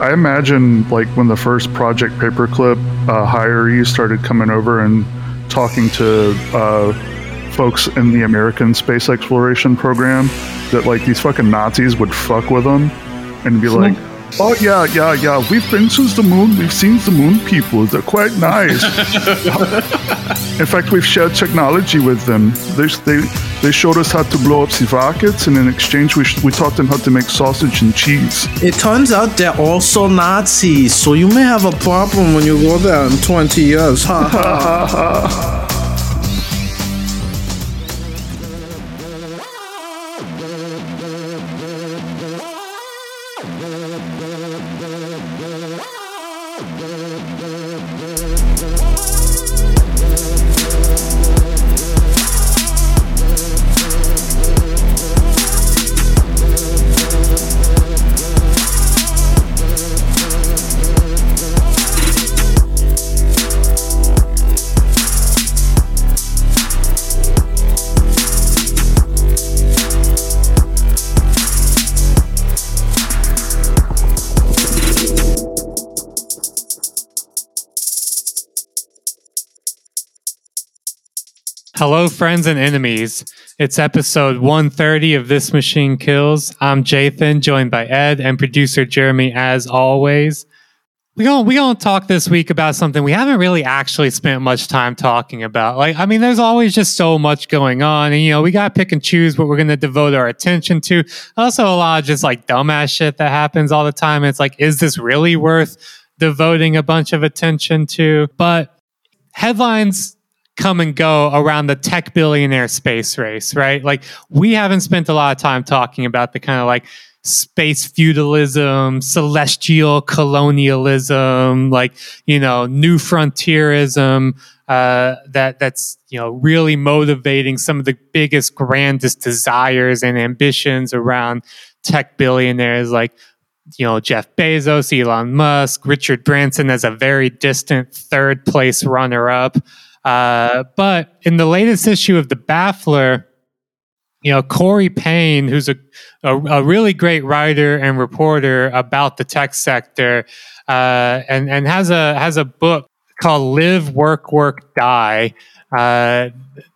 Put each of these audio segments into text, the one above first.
I imagine like when the first Project Paperclip uh, hiree started coming over and talking to uh, folks in the American space exploration program, that like these fucking Nazis would fuck with them and be like, "Oh yeah, yeah, yeah, we've been to the moon. We've seen the moon people. They're quite nice. in fact, we've shared technology with them. They they they showed us how to blow up the rockets, and in exchange, we sh- we taught them how to make sausage and cheese." It turns out they're also Nazis, so you may have a problem when you go there in 20 years. Ha Ha ha. Hello, friends and enemies. It's episode 130 of This Machine Kills. I'm Jathan, joined by Ed and producer Jeremy, as always. We gonna we gonna talk this week about something we haven't really actually spent much time talking about. Like, I mean, there's always just so much going on, and you know, we gotta pick and choose what we're gonna devote our attention to. Also, a lot of just like dumbass shit that happens all the time. It's like, is this really worth devoting a bunch of attention to? But headlines come and go around the tech billionaire space race, right? Like we haven't spent a lot of time talking about the kind of like space feudalism, celestial colonialism, like, you know, new frontierism, uh, that that's, you know, really motivating some of the biggest, grandest desires and ambitions around tech billionaires like you know Jeff Bezos, Elon Musk, Richard Branson as a very distant third place runner up. Uh, but in the latest issue of the Baffler, you know, Corey Pein, who's a, a, a, really great writer and reporter about the tech sector, uh, and and has a has a book called "Live, Work, Work, Die." Uh,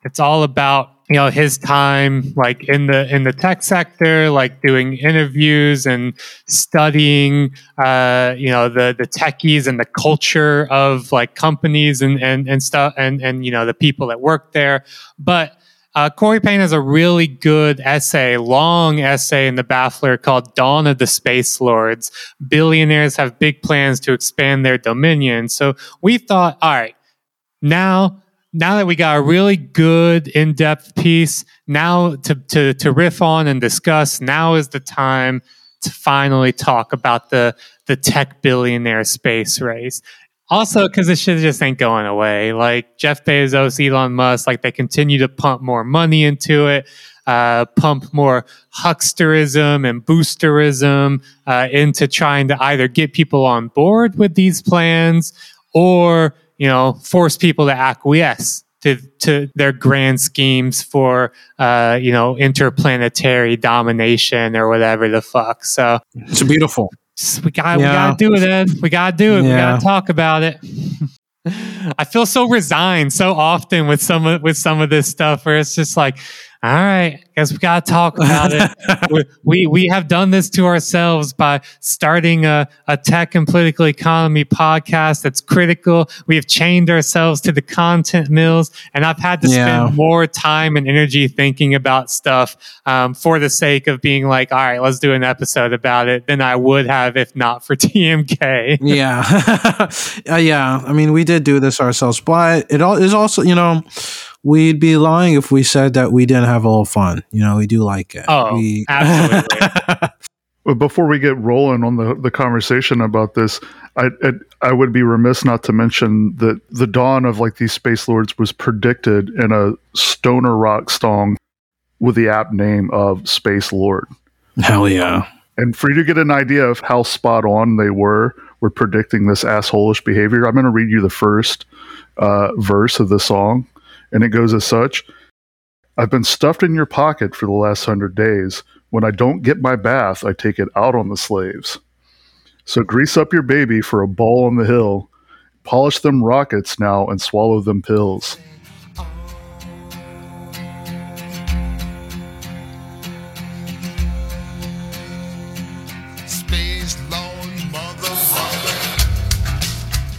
it's all about you know his time like in the in the tech sector like doing interviews and studying uh you know the the techies and the culture of like companies and and and stuff and and you know the people that work there but uh, Corey Pein has a really good essay, long essay in the Baffler called Dawn of the Space Lords. Billionaires have big plans to expand their dominion. So we thought, all right, now now that we got a really good in-depth piece now to, to, to riff on and discuss now is the time to finally talk about the the tech billionaire space race. Also because this shit just ain't going away. Like jeff bezos elon musk like they continue to pump more money into it uh, pump more hucksterism and boosterism uh, into trying to either get people on board with these plans or you know, force people to acquiesce to, to their grand schemes for, uh, you know, interplanetary domination or whatever the fuck. So it's beautiful. We got, yeah. we got to do it, Ed. We got to do it. Yeah. We got to talk about it. I feel so resigned so often with some of, with some of this stuff where it's just like, all right, guess we got to talk about it. we, we have done this to ourselves by starting a, a tech and political economy podcast that's critical. We have chained ourselves to the content mills, and I've had to yeah. spend more time and energy thinking about stuff um, for the sake of being like, all right, let's do an episode about it than I would have if not for TMK. yeah. uh, yeah. I mean, we did do this ourselves, but it all is also, you know, we'd be lying if we said that we didn't have a little fun. You know, we do like it. Oh, we- absolutely. Before we get rolling on the, the conversation about this, I, I, I would be remiss not to mention that the dawn of like these space lords was predicted in a stoner rock song with the app name of Space Lord. Hell yeah! And for you to get an idea of how spot on they were, were predicting this assholish behavior. I'm going to read you the first uh, verse of the song and it goes as such I've been stuffed in your pocket for the last hundred days. When I don't get my bath, I take it out on the slaves. So grease up your baby for a ball on the hill. Polish them rockets now and swallow them pills.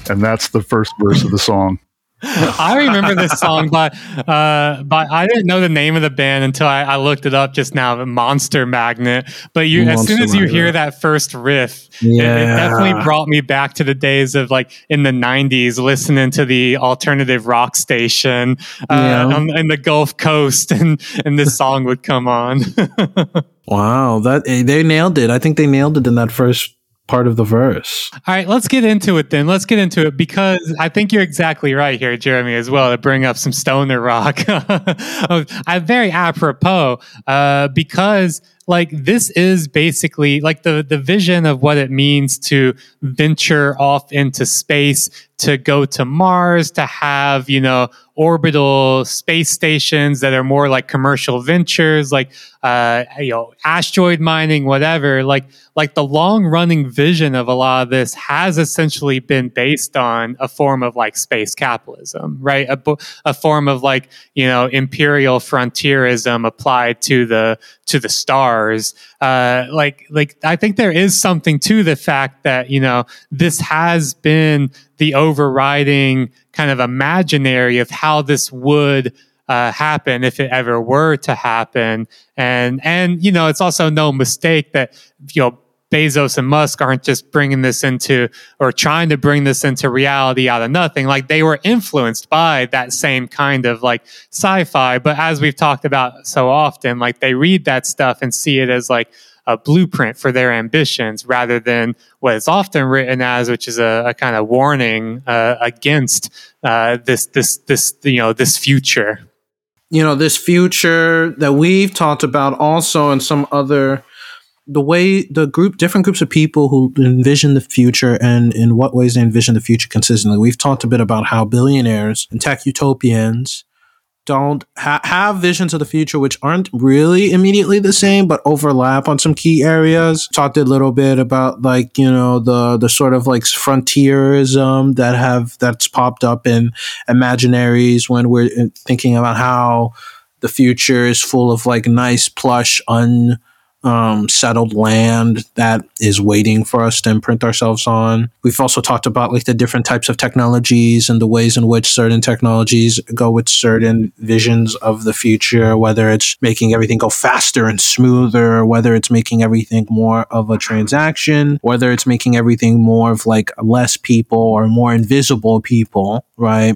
And that's the first verse of the song. I remember this song, but uh, but I didn't know the name of the band until I, I looked it up just now. Monster Magnet. But you, Monster as soon as you Magnet. hear that first riff, yeah. it, it, definitely brought me back to the days of like in the '90s, listening to the alternative rock station uh, yeah. on, in the Gulf Coast, and and this song would come on. wow, that eh, they nailed it. I think they nailed it in that first part of the verse. All right, let's get into it then. Let's get into it because I think you're exactly right here, Jeremy, as well, to bring up some stoner rock. I'm very apropos uh, because like this is basically like the the vision of what it means to venture off into space to go to Mars to have you know orbital space stations that are more like commercial ventures like uh, you know asteroid mining whatever. Like like the long running vision of a lot of this has essentially been based on a form of like space capitalism right? A, a form of like you know imperial frontierism applied to the to the stars uh, like like i think there is something to the fact that you know this has been the overriding kind of imaginary of how this would uh, happen if it ever were to happen. And and you know, it's also no mistake that you know Bezos and Musk aren't just bringing this into or trying to bring this into reality out of nothing. Like they were influenced by that same kind of like sci-fi. But as we've talked about so often, like they read that stuff and see it as like a blueprint for their ambitions rather than what is often written as, which is a, a kind of warning uh, against uh, this this this you know this future. You know this future that we've talked about also in some other the way the group different groups of people who envision the future and in what ways they envision the future consistently. We've talked a bit about how billionaires and tech utopians don't ha- have visions of the future which aren't really immediately the same but overlap on some key areas talked a little bit about like you know the the sort of like frontierism that have that's popped up in imaginaries when we're uh, thinking about how the future is full of like nice plush un um, settled land that is waiting for us to imprint ourselves on. We've also talked about like the different types of technologies and the ways in which certain technologies go with certain visions of the future, whether it's making everything go faster and smoother, whether it's making everything more of a transaction, whether it's making everything more of like less people or more invisible people, right?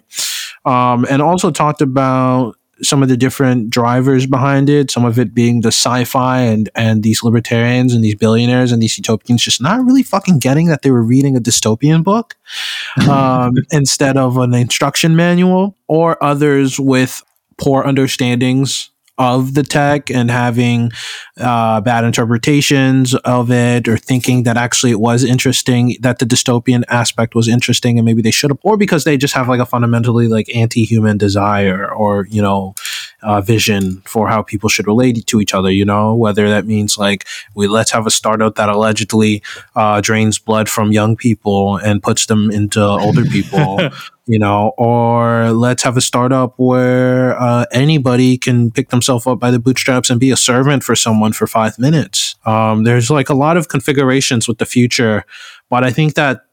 Um, and also talked about some of the different drivers behind it, some of it being the sci-fi and and these libertarians and these billionaires and these utopians just not really fucking getting that they were reading a dystopian book um, instead of an instruction manual, or others with poor understandings of the tech and having uh, bad interpretations of it or thinking that actually it was interesting that the dystopian aspect was interesting and maybe they should have or because they just have like a fundamentally like anti-human desire or you know uh, vision for how people should relate to each other you know? Whether that means like we let's have a startup that allegedly uh, drains blood from young people and puts them into older people you know, or let's have a startup where uh, anybody can pick themselves up by the bootstraps and be a servant for someone for five minutes. Um, there's like a lot of configurations with the future, but I think that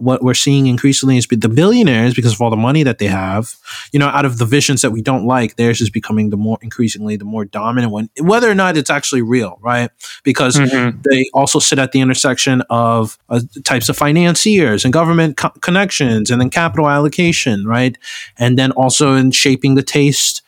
what we're seeing increasingly is the billionaires because of all the money that they have you know out of the visions that we don't like theirs is becoming the more increasingly the more dominant one whether or not it's actually real right? Because mm-hmm. they also sit at the intersection of uh, types of financiers and government co- connections and then capital allocation right? And then also in shaping the taste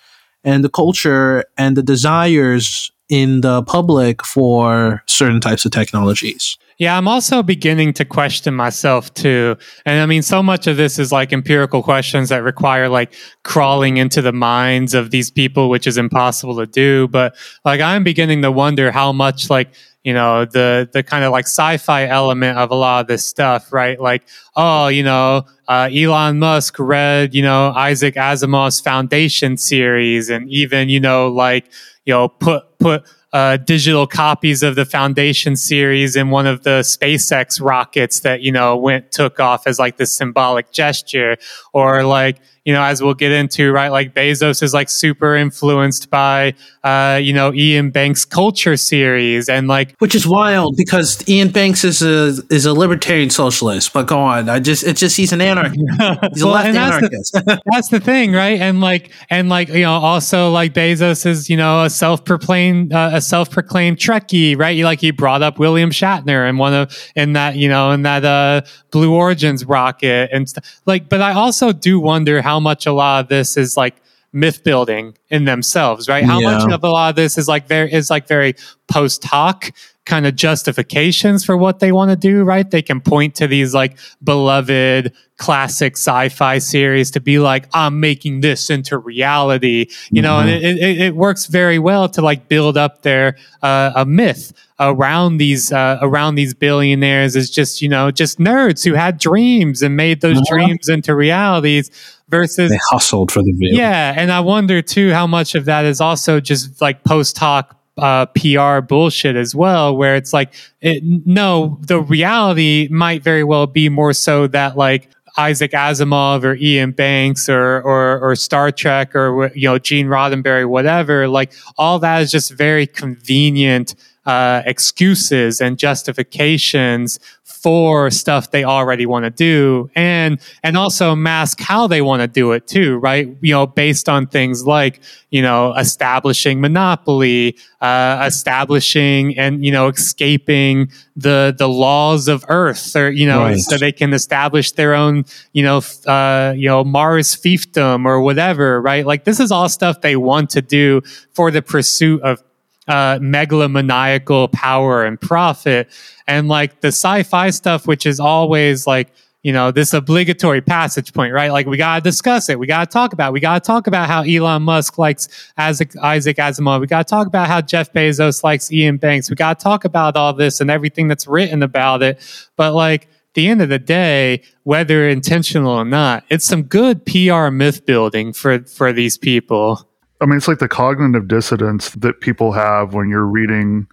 and the culture and the desires in the public for certain types of technologies yeah, I'm also beginning to question myself too. And I mean, so much of this is like empirical questions that require like crawling into the minds of these people, which is impossible to do. But like, I'm beginning to wonder how much like, you know, the, the kind of like sci-fi element of a lot of this stuff, right? Like, oh, you know, uh, Elon Musk read, you know, Isaac Asimov's Foundation series and even, you know, like, you know, put put uh, digital copies of the Foundation series in one of the SpaceX rockets that you know went took off as like this symbolic gesture, or like you know, as we'll get into, right? Like Bezos is like super influenced by, uh, you know, Iain Banks' culture series and like, which is wild because Iain Banks is a is a libertarian socialist. But go on, I just it's just he's an anarchist. He's a well, left that's anarchist. The, that's the thing, right? And like and like you know, also like Bezos is you know a self proclaimed uh, a self proclaimed Trekkie, right? He, like he brought up William Shatner and one of in that you know in that uh, Blue Origins rocket and stuff. Like, but I also do wonder how how much a lot of this is like myth building in themselves, right? How yeah. much of a lot of this is like there is like very post hoc kind of justifications for what they want to do, right? They can point to these like beloved classic sci-fi series to be like, I'm making this into reality, you mm-hmm. know, and mm-hmm. it, it, it, works very well to like build up their uh, a myth around these uh, around these billionaires is just you know just nerds who had dreams and made those uh-huh. dreams into realities versus they hustled for the view. Yeah, and I wonder too how much of that is also just like post hoc uh, PR bullshit as well, where it's like, it, no, the reality might very well be more so that like Isaac Asimov or Iain Banks or, or, or Star Trek or, you know, Gene Roddenberry, whatever, like all that is just very convenient uh, excuses and justifications for stuff they already want to do and and also mask how they want to do it too right you know based on things like you know establishing monopoly uh, establishing and you know escaping the the laws of earth or you know right. so they can establish their own you know uh, you know mars fiefdom or whatever right like this is all stuff they want to do for the pursuit of uh, megalomaniacal power and profit. And like the sci fi stuff, which is always like, you know, this obligatory passage point, right? Like we got to discuss it. We got to talk about it. We got to talk about how Elon Musk likes Isaac, Isaac Asimov. We got to talk about how Jeff Bezos likes iain Banks. We got to talk about all this and everything that's written about it. But like, the end of the day, whether intentional or not, it's some good PR myth building for for these people. I mean, it's like the cognitive dissonance that people have when you're reading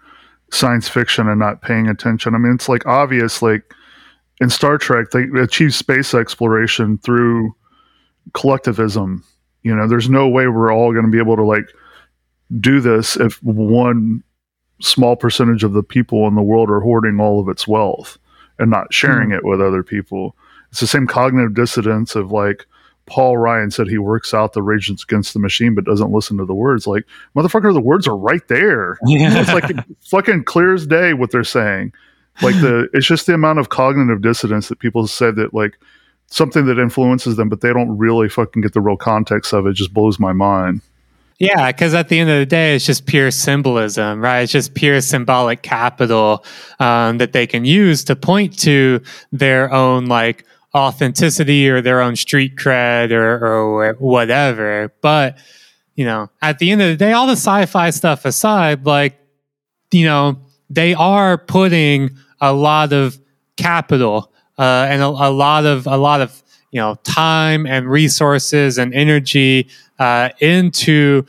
science fiction and not paying attention. I mean, it's like obvious, like in Star Trek, they achieve space exploration through collectivism. You know, there's no way we're all going to be able to like do this if one small percentage of the people in the world are hoarding all of its wealth and not sharing mm. it with other people. It's the same cognitive dissonance of like, Paul Ryan said he works out the Rage Against the Machine but doesn't listen to the words. Like, motherfucker, the words are right there. Yeah. It's like fucking clear as day what they're saying. Like the it's just the amount of cognitive dissonance that people said that like something that influences them, but they don't really fucking get the real context of it. Just blows my mind. Yeah, because at the end of the day, it's just pure symbolism, right? It's just pure symbolic capital um, that they can use to point to their own like authenticity or their own street cred or, or whatever. But, you know, at the end of the day, all the sci fi stuff aside, like, you know, they are putting a lot of capital uh, and a, a, lot of, a lot of, you know, time and resources and energy uh, into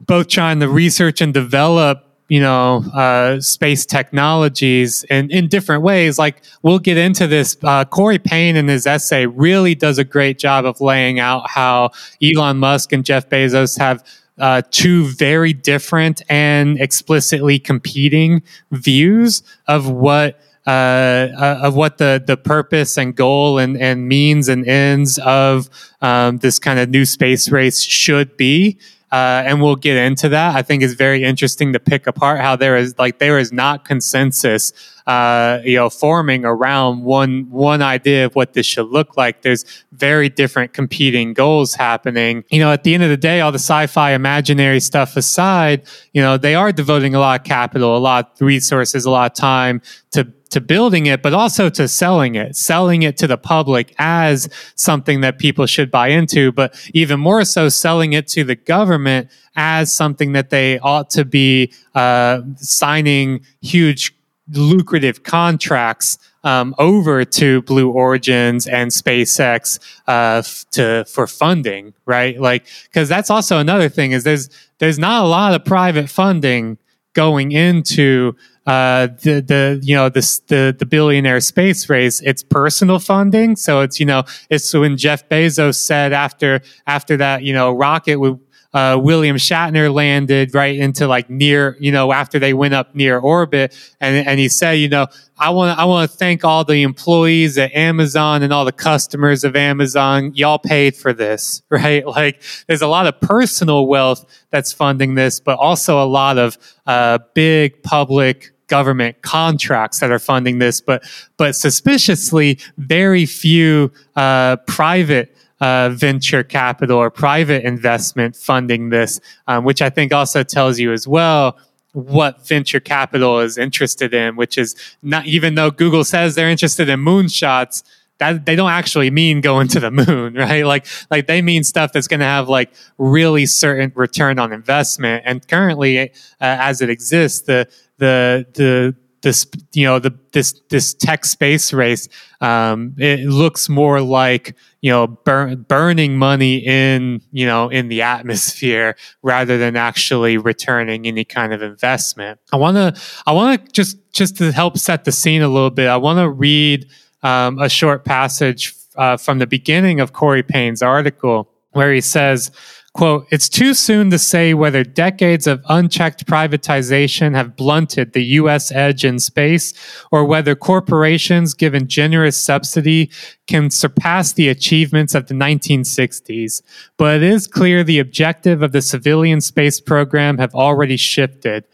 both trying to research and develop you know uh, space technologies in, in different ways. Like we'll get into this uh, corey pein in his essay really does a great job of laying out how elon musk and jeff bezos have uh, two very different and explicitly competing views of what uh, uh, of what the the purpose and goal and and means and ends of um, this kind of new space race should be uh, and we'll get into that. I think it's very interesting to pick apart how there is like there is not consensus, uh, you know, forming around one one idea of what this should look like. There's very different competing goals happening. You know, at the end of the day, all the sci-fi imaginary stuff aside, you know, they are devoting a lot of capital, a lot of resources, a lot of time to to building it, but also to selling it, selling it to the public as something that people should buy into, but even more so, selling it to the government as something that they ought to be uh, signing huge, lucrative contracts um, over to Blue Origins and SpaceX uh, f- to for funding, right? Like, because that's also another thing is there's there's not a lot of private funding going into uh, the the you know the the the billionaire space race. It's personal funding, so it's you know it's when Jeff Bezos said after after that you know rocket would uh, William Shatner landed right into like near, you know, after they went up near orbit, and and he said, you know, I want I want to thank all the employees at Amazon and all the customers of Amazon. Y'all paid for this, right? Like, there's a lot of personal wealth that's funding this, but also a lot of uh, big public government contracts that are funding this, but but suspiciously very few uh, private uh, venture capital or private investment funding this, um, which I think also tells you as well what venture capital is interested in, which is not even though Google says they're interested in moonshots, that they don't actually mean going to the moon, right? Like, like they mean stuff that's going to have like really certain return on investment. And currently, uh, as it exists, the the the this you know the this this tech space race um, it looks more like you know bur- burning money in you know in the atmosphere rather than actually returning any kind of investment. I want to i want to just just to help set the scene a little bit i want to read um, a short passage uh, from the beginning of corey pein's article where he says Quote, it's too soon to say whether decades of unchecked privatization have blunted the U.S. edge in space or whether corporations given generous subsidy can surpass the achievements of the 1960s. But it is clear the objective of the civilian space program have already shifted.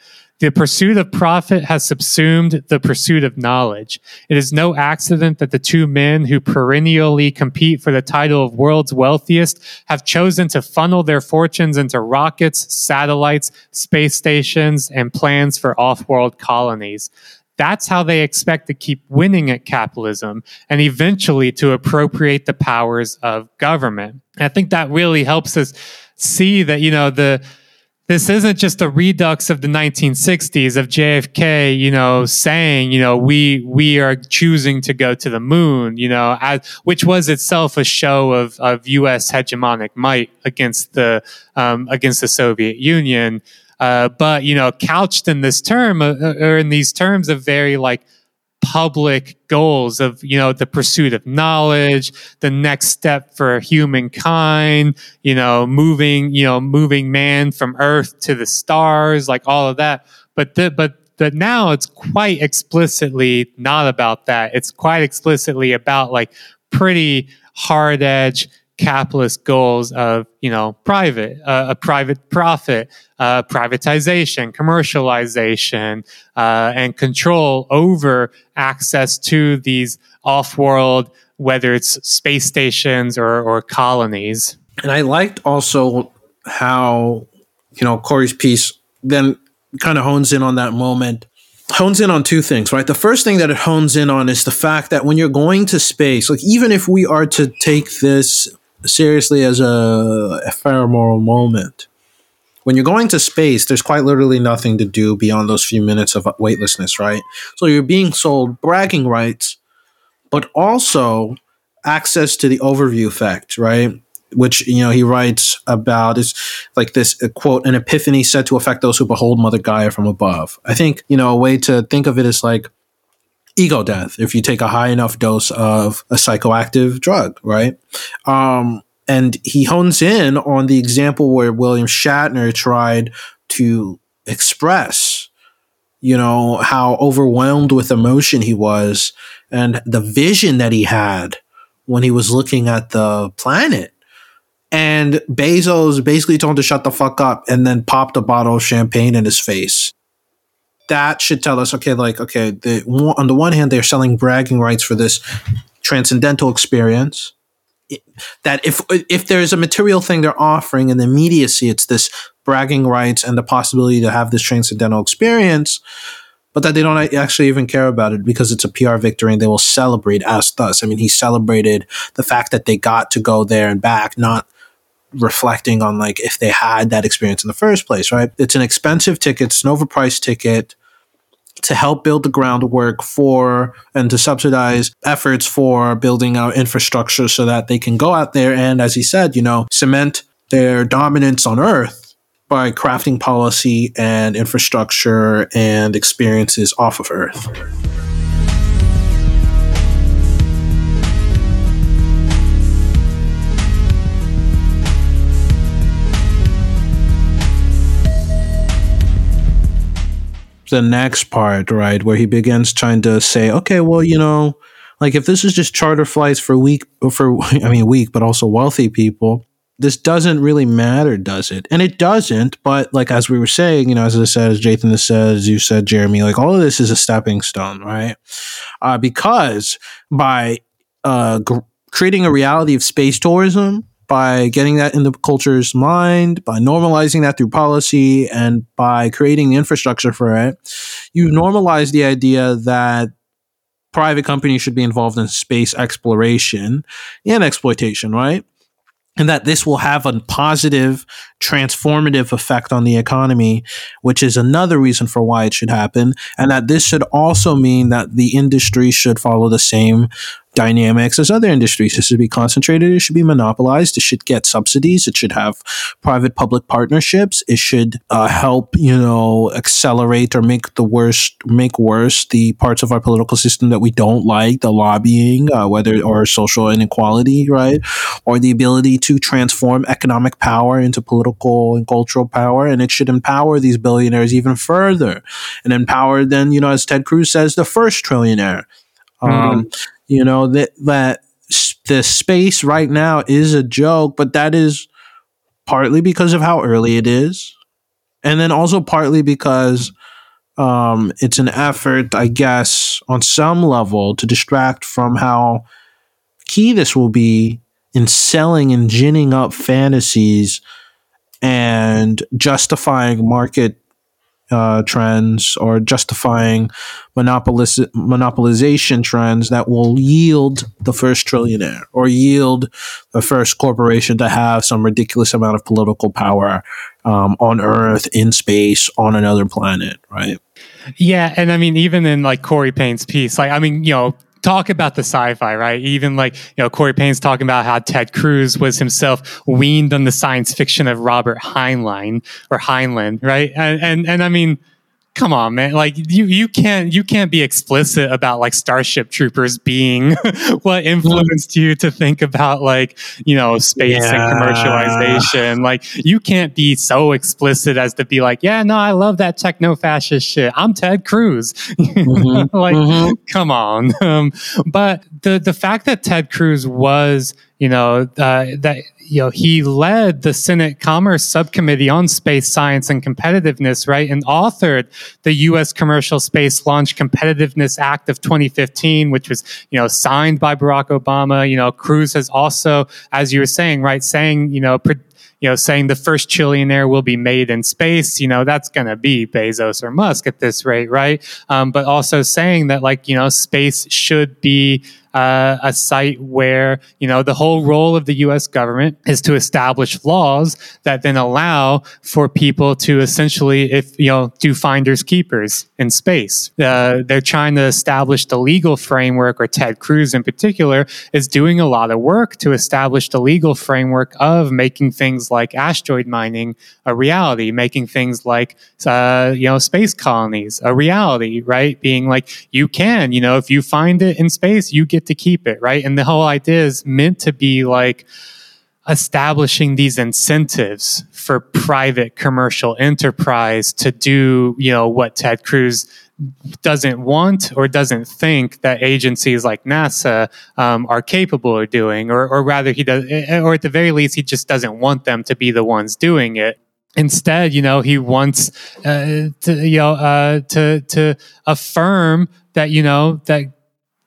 The pursuit of profit has subsumed the pursuit of knowledge. It is no accident that the two men who perennially compete for the title of world's wealthiest have chosen to funnel their fortunes into rockets, satellites, space stations, and plans for off world colonies. That's how they expect to keep winning at capitalism and eventually to appropriate the powers of government. I think that really helps us see that, you know, the, this isn't just a redux of the 1960s of JFK, you know, saying, you know, we we are choosing to go to the moon, you know, as, which was itself a show of of U.S. hegemonic might against the um, against the Soviet Union. Uh, but you know, couched in this term uh, or in these terms of very like public goals of you know the pursuit of knowledge the next step for humankind you know moving you know moving man from earth to the stars like all of that. But the, but but now it's quite explicitly not about that. It's quite explicitly about like pretty hard edge capitalist goals of you know private uh, a private profit uh, privatization commercialization uh, and control over access to these off-world whether it's space stations or, or colonies and i liked also how you know corey's piece then kind of hones in on that moment hones in on two things, right? The first thing that it hones in on is the fact that when you're going to space, like even if we are to take this seriously as a ephemeral moment. When you're going to space, there's quite literally nothing to do beyond those few minutes of weightlessness, right? So you're being sold bragging rights, but also access to the overview effect, right? Which you know he writes about is like this uh, quote: "An epiphany said to affect those who behold Mother Gaia from above." I think you know a way to think of it is like ego death if you take a high enough dose of a psychoactive drug, right? Um, and he hones in on the example where William Shatner tried to express, you know, how overwhelmed with emotion he was and the vision that he had when he was looking at the planet. And Bezos basically told him to shut the fuck up and then popped a bottle of champagne in his face that should tell us okay like okay the, on the one hand they're selling bragging rights for this transcendental experience that if if there's a material thing they're offering in the immediacy it's this bragging rights and the possibility to have this transcendental experience but that they don't actually even care about it because it's a PR victory and they will celebrate as thus. I mean, he celebrated the fact that they got to go there and back, not reflecting on like if they had that experience in the first place, right? It's an expensive ticket, it's an overpriced ticket to help build the groundwork for and to subsidize efforts for building out infrastructure so that they can go out there and, as he said, you know, cement their dominance on Earth by crafting policy and infrastructure and experiences off of Earth. The next part, right, where he begins trying to say, okay, well, you know, like if this is just charter flights for weak for I mean weak, but also wealthy people, this doesn't really matter, does it? And it doesn't. But like as we were saying, you know, as I said, as Jathan has said, as you said, Jeremy, like all of this is a stepping stone, right? Uh, because by uh, g- creating a reality of space tourism, by getting that in the culture's mind, by normalizing that through policy, and by creating the infrastructure for it, you normalize the idea that private companies should be involved in space exploration and exploitation, right? and that this will have a positive transformative effect on the economy which is another reason for why it should happen and that this should also mean that the industry should follow the same dynamics as other industries. This should be concentrated. It should be monopolized. It should get subsidies. It should have private public partnerships. It should uh, help, you know, accelerate or make the worst, make worse the parts of our political system that we don't like, the lobbying, uh, whether or social inequality, right, or the ability to transform economic power into political and cultural power. And it should empower these billionaires even further, and empower then, you know, as Ted Cruz says, the first trillionaire. Um, mm-hmm. You know that that the space right now is a joke, but that is partly because of how early it is, and then also partly because um, it's an effort, I guess, on some level to distract from how key this will be in selling and ginning up fantasies and justifying market uh, trends or justifying monopolis- monopolization trends that will yield the first trillionaire or yield the first corporation to have some ridiculous amount of political power um, on Earth, in space, on another planet, right? Yeah, and I mean, even in like Corey Pein's piece, like I mean, you know, talk about the sci-fi, right? Even like, you know, Corey Pein's talking about how Ted Cruz was himself weaned on the science fiction of Robert Heinlein or Heinlein, right? And, and, and I mean, come on man like you you can't you can't be explicit about like starship troopers being what influenced you to think about like you know space yeah. and commercialization like you can't be so explicit as to be like yeah no i love that techno fascist shit i'm ted cruz mm-hmm. like mm-hmm. come on um, but the the fact that ted cruz was you know uh, that you know he led the Senate Commerce Subcommittee on Space Science and Competitiveness, right, and authored the U.S. Commercial Space Launch Competitiveness Act of 2015, which was you know signed by Barack Obama. You know, Cruz has also, as you were saying, right, saying you know. Pre- you know, saying the first trillionaire will be made in space, you know, that's going to be Bezos or Musk at this rate, right? Um, but also saying that, like, you know, space should be uh, a site where you know the whole role of the U.S. government is to establish laws that then allow for people to essentially, if you know, do finders keepers in space. Uh, they're trying to establish the legal framework, or Ted Cruz in particular is doing a lot of work to establish the legal framework of making things like asteroid mining a reality, making things like uh, you know space colonies a reality, right? Being like you can, you know, if you find it in space, you get get to keep it, right? And the whole idea is meant to be like establishing these incentives for private commercial enterprise to do, you know, what Ted Cruz doesn't want or doesn't think that agencies like NASA um, are capable of doing, or, or rather, he does, or at the very least, he just doesn't want them to be the ones doing it instead you know he wants uh, to you know uh, to to affirm that you know that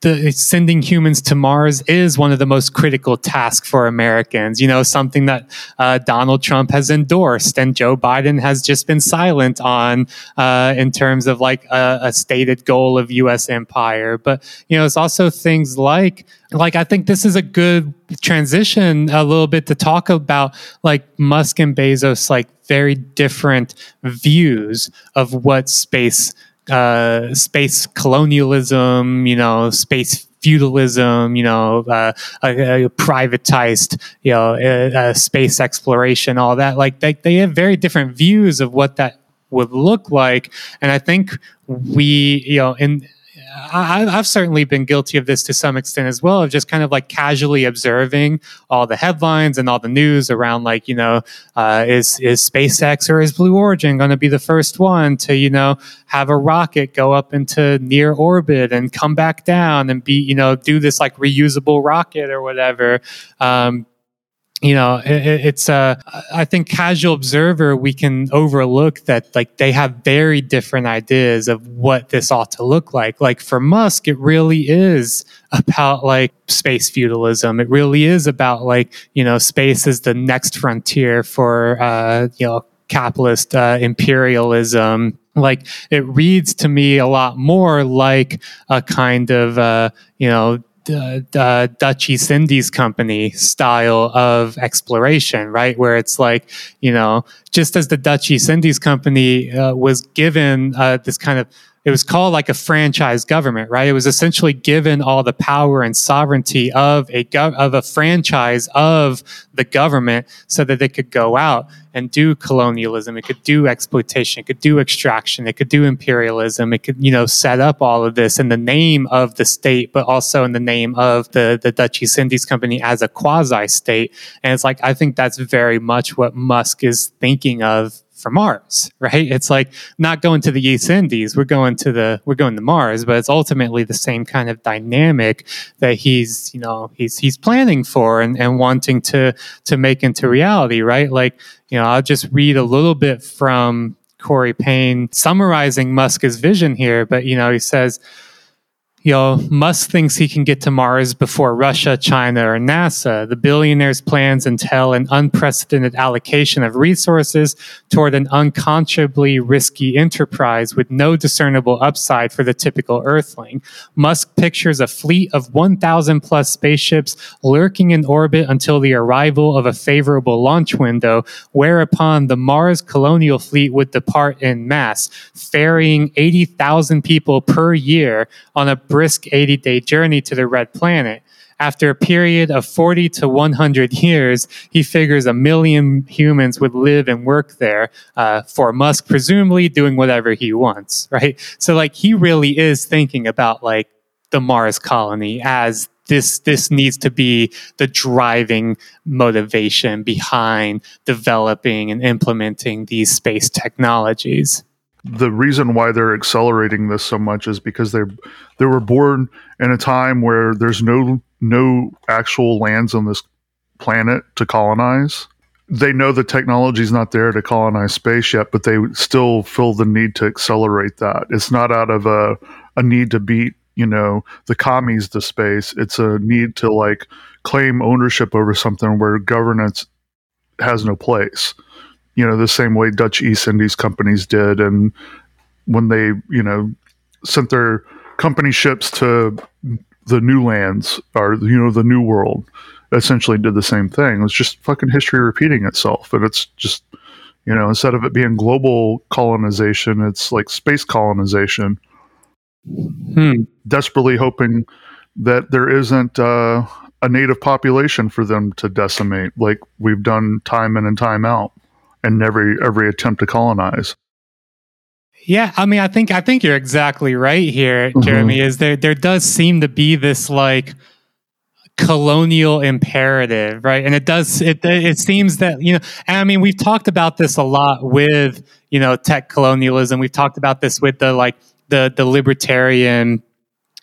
the sending humans to Mars is one of the most critical tasks for Americans. You know, something that uh, Donald Trump has endorsed and Joe Biden has just been silent on uh, in terms of like a, a, stated goal of U.S. empire. But you know, it's also things like like I think this is a good transition a little bit to talk about like Musk and Bezos like very different views of what space uh, space colonialism, you know, space feudalism, you know, uh, privatized, you know, space exploration, all that. Like they, they have very different views of what that would look like. And I think we, you know, in I, have certainly been guilty of this to some extent as well, of just kind of like casually observing all the headlines and all the news around, like you know, uh, is is SpaceX or is Blue Origin going to be the first one to you know have a rocket go up into near orbit and come back down and be you know do this like reusable rocket or whatever. Um, you know it, it's uh i think casual observer we can overlook that like they have very different ideas of what this ought to look like. Like for musk it really is about like space feudalism. It really is about like you know space is the next frontier for uh you know capitalist uh, imperialism. Like it reads to me a lot more like a kind of uh, you know uh, uh, Dutch East Indies Company style of exploration, right? Where it's like, you know, just as the Dutch East Indies Company uh, was given uh, this kind of it was called like a franchise government, right? It was essentially given all the power and sovereignty of a gov- of a franchise of the government so that they could go out and do colonialism. It could do exploitation. It could do extraction. It could do imperialism. It could, you know, set up all of this in the name of the state, but also in the name of the, the Dutch East Indies Company as a quasi state. And it's like, I think that's very much what Musk is thinking of for Mars, right? It's like not going to the East Indies. We're going to the we're going to Mars, but it's ultimately the same kind of dynamic that he's you know he's he's planning for and, and wanting to to make into reality, right? Like you know, I'll just read a little bit from Corey Pein summarizing Musk's vision here, but you know he says you know, Musk thinks he can get to Mars before Russia, China, or NASA. The billionaire's plans entail an unprecedented allocation of resources toward an unconscionably risky enterprise with no discernible upside for the typical Earthling. Musk pictures a fleet of 1,000 plus spaceships lurking in orbit until the arrival of a favorable launch window, whereupon the Mars colonial fleet would depart in mass, ferrying 80,000 people per year on a brisk 80 day journey to the red planet. After a period of 40 to 100 years, he figures a million humans would live and work there uh, for Musk, presumably doing whatever he wants, right? So, like, he really is thinking about like the Mars colony as this this needs to be the driving motivation behind developing and implementing these space technologies the reason why they're accelerating this so much is because they they were born in a time where there's no no actual lands on this planet to colonize. They know the technology is not there to colonize space yet, but they still feel the need to accelerate that. It's not out of a a need to beat, you know, the commies to space. It's a need to like claim ownership over something where governance has no place you know, the same way Dutch East Indies companies did. And when they, you know, sent their company ships to the new lands or, you know, the new world, essentially did the same thing. It's just fucking history repeating itself. And it's just, you know, instead of it being global colonization, it's like space colonization. Hmm. Desperately hoping that there isn't uh, a native population for them to decimate like we've done time in and time out and every every attempt to colonize. Yeah, I mean, I think I think you're exactly right here, mm-hmm. Jeremy. Is there there does seem to be this like colonial imperative, right? And it does it it seems that you know, I mean, we've talked about this a lot with you know tech colonialism. We've talked about this with the like the the libertarian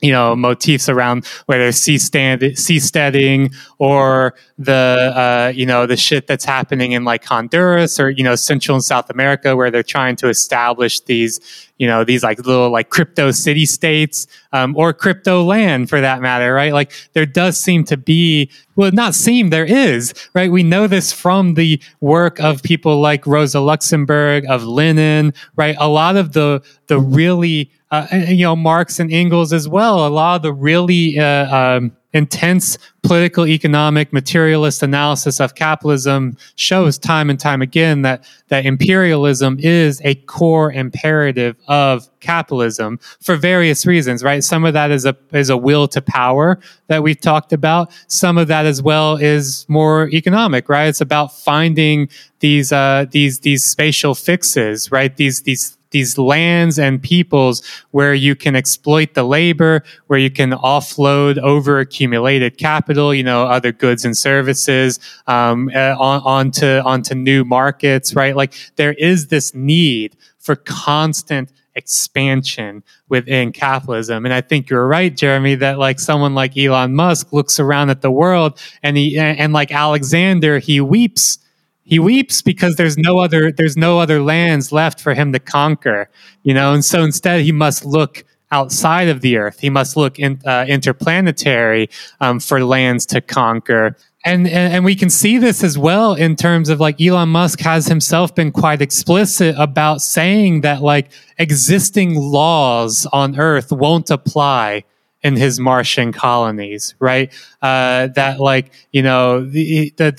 you know motifs around whether seastand seasteading or the uh, you know the shit that's happening in like Honduras or you know Central and South America where they're trying to establish these you know these like little like crypto city states um, or crypto land for that matter right? Like there does seem to be well not seem there is right? We know this from the work of people like Rosa Luxemburg of Lenin right? A lot of the the really uh, you know Marx and Engels as well. A lot of the really uh, um, intense political, economic, materialist analysis of capitalism shows time and time again that, that imperialism is a core imperative of capitalism for various reasons, right? Some of that is a, is a will to power that we've talked about. Some of that as well is more economic, right? It's about finding these, uh, these, these spatial fixes, right? These, these, these lands and peoples where you can exploit the labor, where you can offload over accumulated capital, you know, other goods and services um, uh, on, onto onto new markets, right? Like there is this need for constant expansion within capitalism. And I think you're right, Jeremy, that like someone like Elon Musk looks around at the world and he and like Alexander, he weeps he weeps because there's no other there's no other lands left for him to conquer you know? And so instead he must look outside of the earth. He must look in, uh, interplanetary um, for lands to conquer. And, and and we can see this as well in terms of like Elon Musk has himself been quite explicit about saying that like existing laws on earth won't apply in his Martian colonies, right? Uh, that like you know the the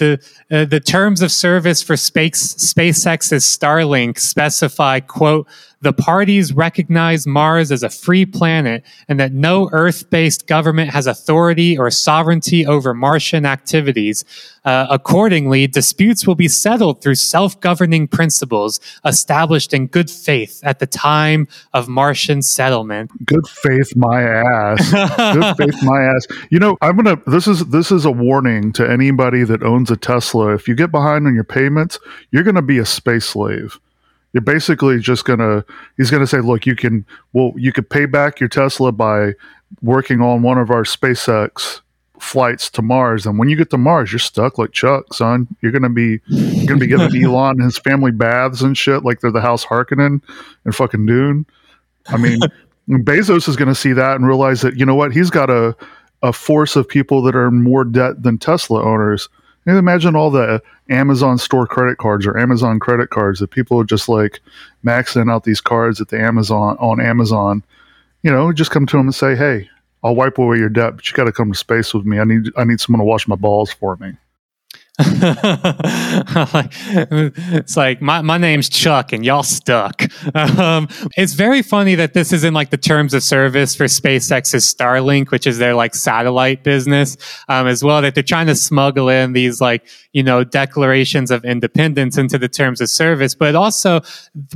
the, uh, the terms of service for space SpaceX's Starlink specify quote the parties recognize Mars as a free planet and that no Earth based government has authority or sovereignty over Martian activities. Uh, accordingly, disputes will be settled through self governing principles established in good faith at the time of Martian settlement. Good faith, my ass. good faith, my ass. You know, I'm gonna. This is this is a warning to anybody that owns a Tesla. If you get behind on your payments, you're gonna be a space slave. You're basically just gonna he's gonna say look you can well you could pay back your tesla by working on one of our spacex flights to mars and when you get to mars you're stuck like chuck son. You're gonna be you're gonna be giving elon and his family baths and shit like they're the house harkonnen and fucking dune i mean bezos is gonna see that and realize that you know what he's got a a force of people that are more debt than tesla owners and imagine all the Amazon store credit cards or Amazon credit cards that people are just like maxing out these cards at the Amazon on Amazon. You know, just come to them and say, "Hey, I'll wipe away your debt, but you got to come to space with me. I need I need someone to wash my balls for me." it's like my, my name's Chuck and y'all stuck. Um, it's very funny that this is in like the terms of service for SpaceX's Starlink, which is their like satellite business, um, as well. That they're trying to smuggle in these like you know declarations of independence into the terms of service, but also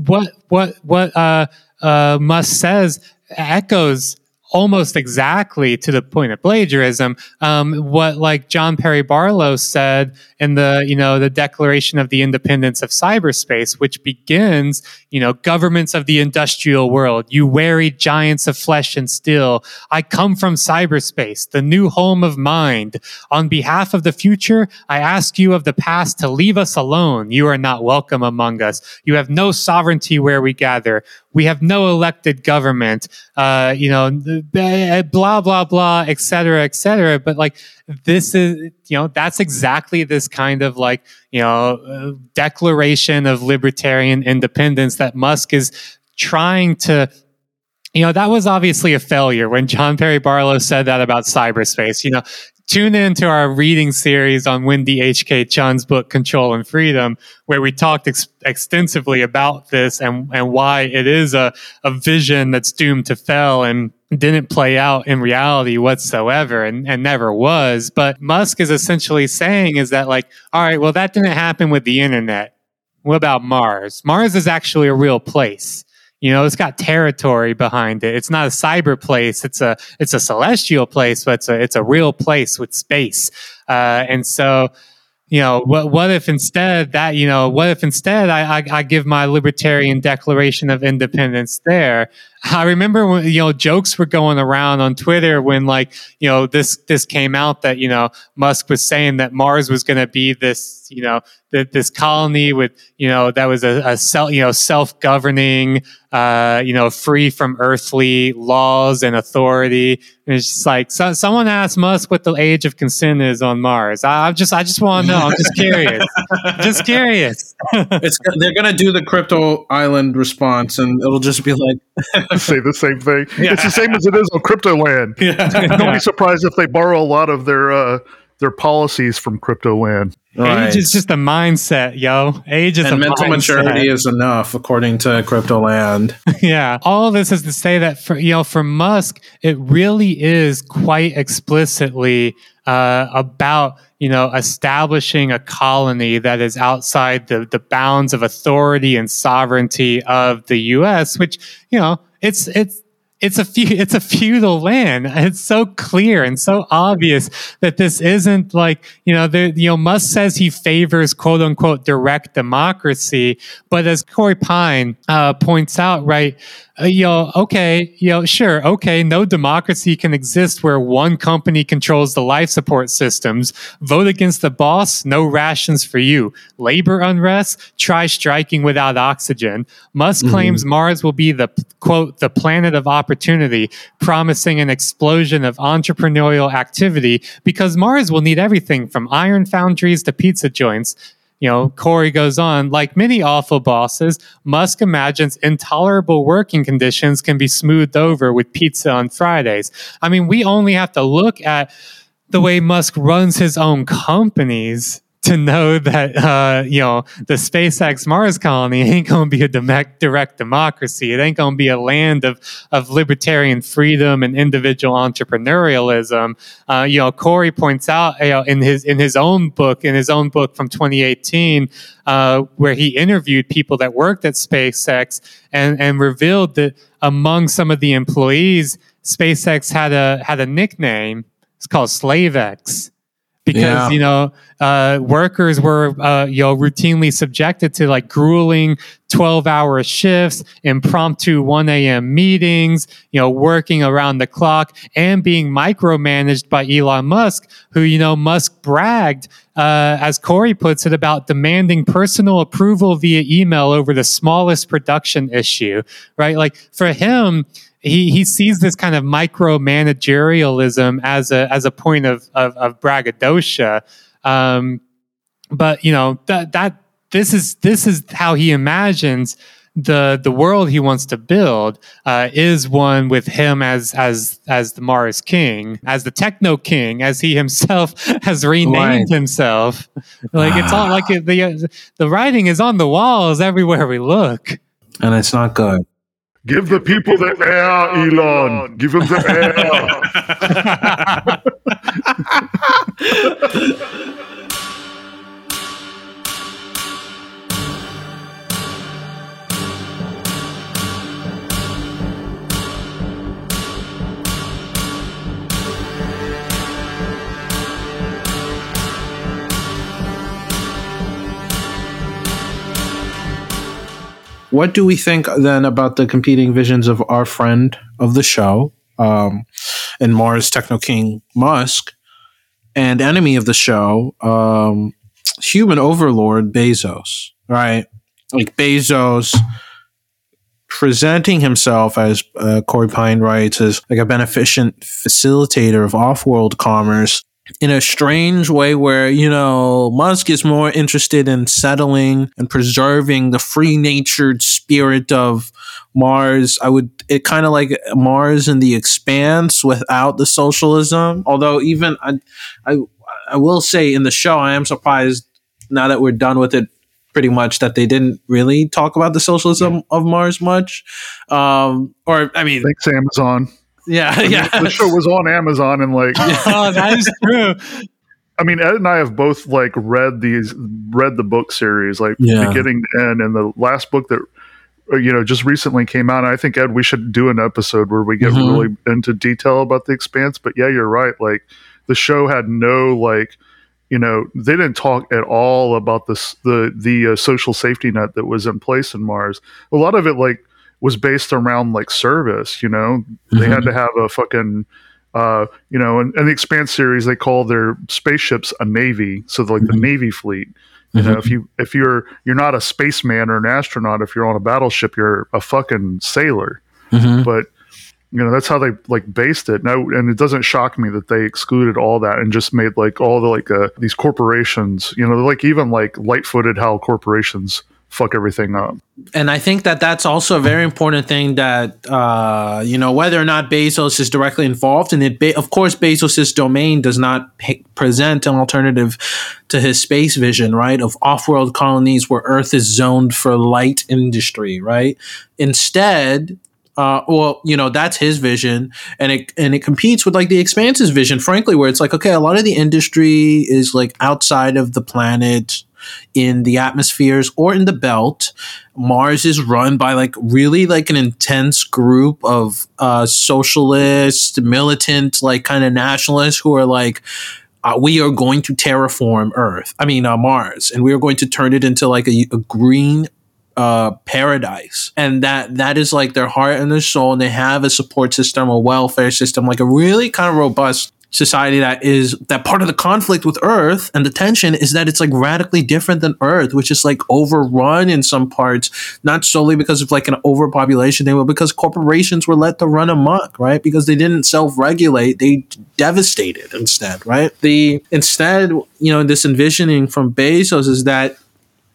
what what what uh, uh, Musk says echoes almost exactly to the point of plagiarism um, what like john perry barlow said in the you know the declaration of the independence of cyberspace which begins you know governments of the industrial world you wary giants of flesh and steel. I come from cyberspace the new home of mind. On behalf of the future i ask you of the past to leave us alone. You are not welcome among us. You have no sovereignty where we gather. We have no elected government, uh, you know, blah, blah, blah, et cetera, et cetera. But like, this is, you know, that's exactly this kind of like, you know, declaration of libertarian independence that Musk is trying to you know, that was obviously a failure when John Perry Barlow said that about cyberspace. You know, tune in to our reading series on Wendy H.K. Chun's book, Control and Freedom, where we talked ex- extensively about this and, and why it is a, a vision that's doomed to fail and didn't play out in reality whatsoever and, and never was. But Musk is essentially saying is that like, all right, well, that didn't happen with the internet. What about Mars? Mars is actually a real place. You know, it's got territory behind it. It's not a cyber place. It's a it's a celestial place, but it's a it's a real place with space. Uh, and so, you know, what what if instead that you know, what if instead I, I, I give my libertarian Declaration of Independence there? I remember when you know jokes were going around on Twitter when like you know this this came out that you know Musk was saying that Mars was going to be this you know this colony with you know that was a, a self you know self governing uh, you know free from earthly laws and authority. And it's just like so, someone asked Musk what the age of consent is on Mars. I, I'm just I just want to know. I'm just curious. just curious. it's they're gonna do the crypto island response, and it'll just be like say the same thing. Yeah. It's the same as it is on crypto land. Yeah. Don't be surprised if they borrow a lot of their uh, their policies from crypto land. Right. Age is just a mindset, yo. Age is and mental mindset. maturity is enough, according to crypto land. yeah, all of this is to say that for you know, for Musk, it really is quite explicitly uh, about you know establishing a colony that is outside the the bounds of authority and sovereignty of the U.S., which you know it's it's it's a few it's a feudal land. It's so clear and so obvious that this isn't like you know the you know musk says he favors quote unquote direct democracy but as corey pein uh, points out right uh, you know, okay, you know, sure, okay, no democracy can exist where one company controls the life support systems. Vote against the boss, no rations for you. Labor unrest, try striking without oxygen. Musk mm-hmm. claims Mars will be the quote, the planet of opportunity, promising an explosion of entrepreneurial activity because Mars will need everything from iron foundries to pizza joints you know, Corey goes on, like many awful bosses, Musk imagines intolerable working conditions can be smoothed over with pizza on Fridays. I mean, we only have to look at the way Musk runs his own companies to know that uh, you know the SpaceX Mars colony ain't going to be a direct, democracy. It ain't going to be a land of of libertarian freedom and individual entrepreneurialism. Uh, you know, Corey points out you know, in his in his own book in his own book from 2018, uh, where he interviewed people that worked at SpaceX and and revealed that among some of the employees, SpaceX had a had a nickname. It's called SlaveX because yeah. you know uh, workers were uh, you know routinely subjected to like grueling 12 hour shifts impromptu 1 a.m meetings you know working around the clock and being micromanaged by elon musk who you know musk bragged uh, as corey puts it about demanding personal approval via email over the smallest production issue right like for him he he sees this kind of micromanagerialism as a as a point of of, of braggadocio. Um, but you know that that this is this is how he imagines the the world he wants to build uh, is one with him as as as the Mars King, as the Techno King, as he himself has renamed right. himself. Like it's all like it, the the writing is on the walls everywhere we look, and it's not good. Give the people the air, Elon. Give them the air. what do we think then about the competing visions of our friend of the show um, and Mars Techno King Musk and enemy of the show, um, human overlord Bezos, right? Like Bezos presenting himself as uh, Corey Pein writes as like a beneficent facilitator of off-world commerce in a strange way where, you know, Musk is more interested in settling and preserving the free natured spirit of Mars. I would, it kind of like Mars in the expanse without the socialism. Although, even I, I, I will say in the show, I am surprised now that we're done with it pretty much that they didn't really talk about the socialism of Mars much. Um, or, I mean, thanks, Amazon. Yeah, I mean, yeah. The show was on Amazon and like Oh, that is true. I mean, Ed and I have both like read these read the book series, like yeah. beginning to end, and the last book that uh, you know just recently came out. I think Ed, we should do an episode where we get mm-hmm. really into detail about the expanse. But yeah, you're right. Like the show had no like you know they didn't talk at all about this the the uh, social safety net that was in place in Mars. A lot of it like was based around like service. You know, mm-hmm. they had to have a fucking uh, you know, and, in, the Expanse series, they call their spaceships a navy, so like mm-hmm. the navy fleet. You know, if you if you're you're not a spaceman or an astronaut, if you're on a battleship, you're a fucking sailor. But you know, that's how they like based it. Now, and it doesn't shock me that they excluded all that and just made like all the like uh, these corporations. You know, like even like light-footed how corporations fuck everything up. and I think that that's also a very important thing that uh, you know whether or not Bezos is directly involved in it. Of course, Bezos's domain does not present an alternative to his space vision, right? Of off-world colonies where Earth is zoned for light industry, right? Instead. Uh, well, you know that's his vision, and it and it competes with like the Expanse's vision, frankly, where it's like okay, a lot of the industry is like outside of the planet, in the atmospheres or in the belt. Mars is run by like really like an intense group of uh, socialist, militant, like kind of nationalists who are like, uh, we are going to terraform Earth. I mean, uh, Mars, and we are going to turn it into like a, a green uh, paradise, and that that is like their heart and their soul, and they have a support system, a welfare system, like a really kind of robust society that is that part of the conflict with Earth and the tension is that it's like radically different than Earth, which is like overrun in some parts, not solely because of like an overpopulation thing, but because corporations were let to run amok, right? Because they didn't self-regulate, they devastated instead, right? The instead, you know, this envisioning from Bezos is that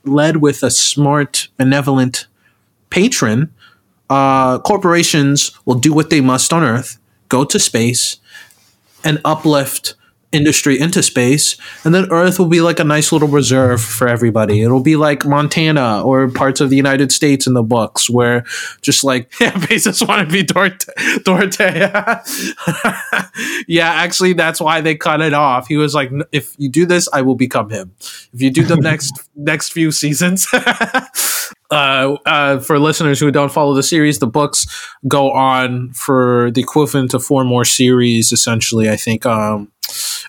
led with a smart, benevolent patron, uh, corporations will do what they must on Earth, go to space, and uplift industry into space and then earth will be like a nice little reserve for everybody. It'll be like montana or parts of the united states in the books where just like yeah bezos want to be Duarte, dorothea yeah actually that's why they cut it off. He was like if you do this i will become him. If you do the next next few seasons uh, uh, for listeners who don't follow the series, the books go on for the equivalent of four more series, essentially. I think, um,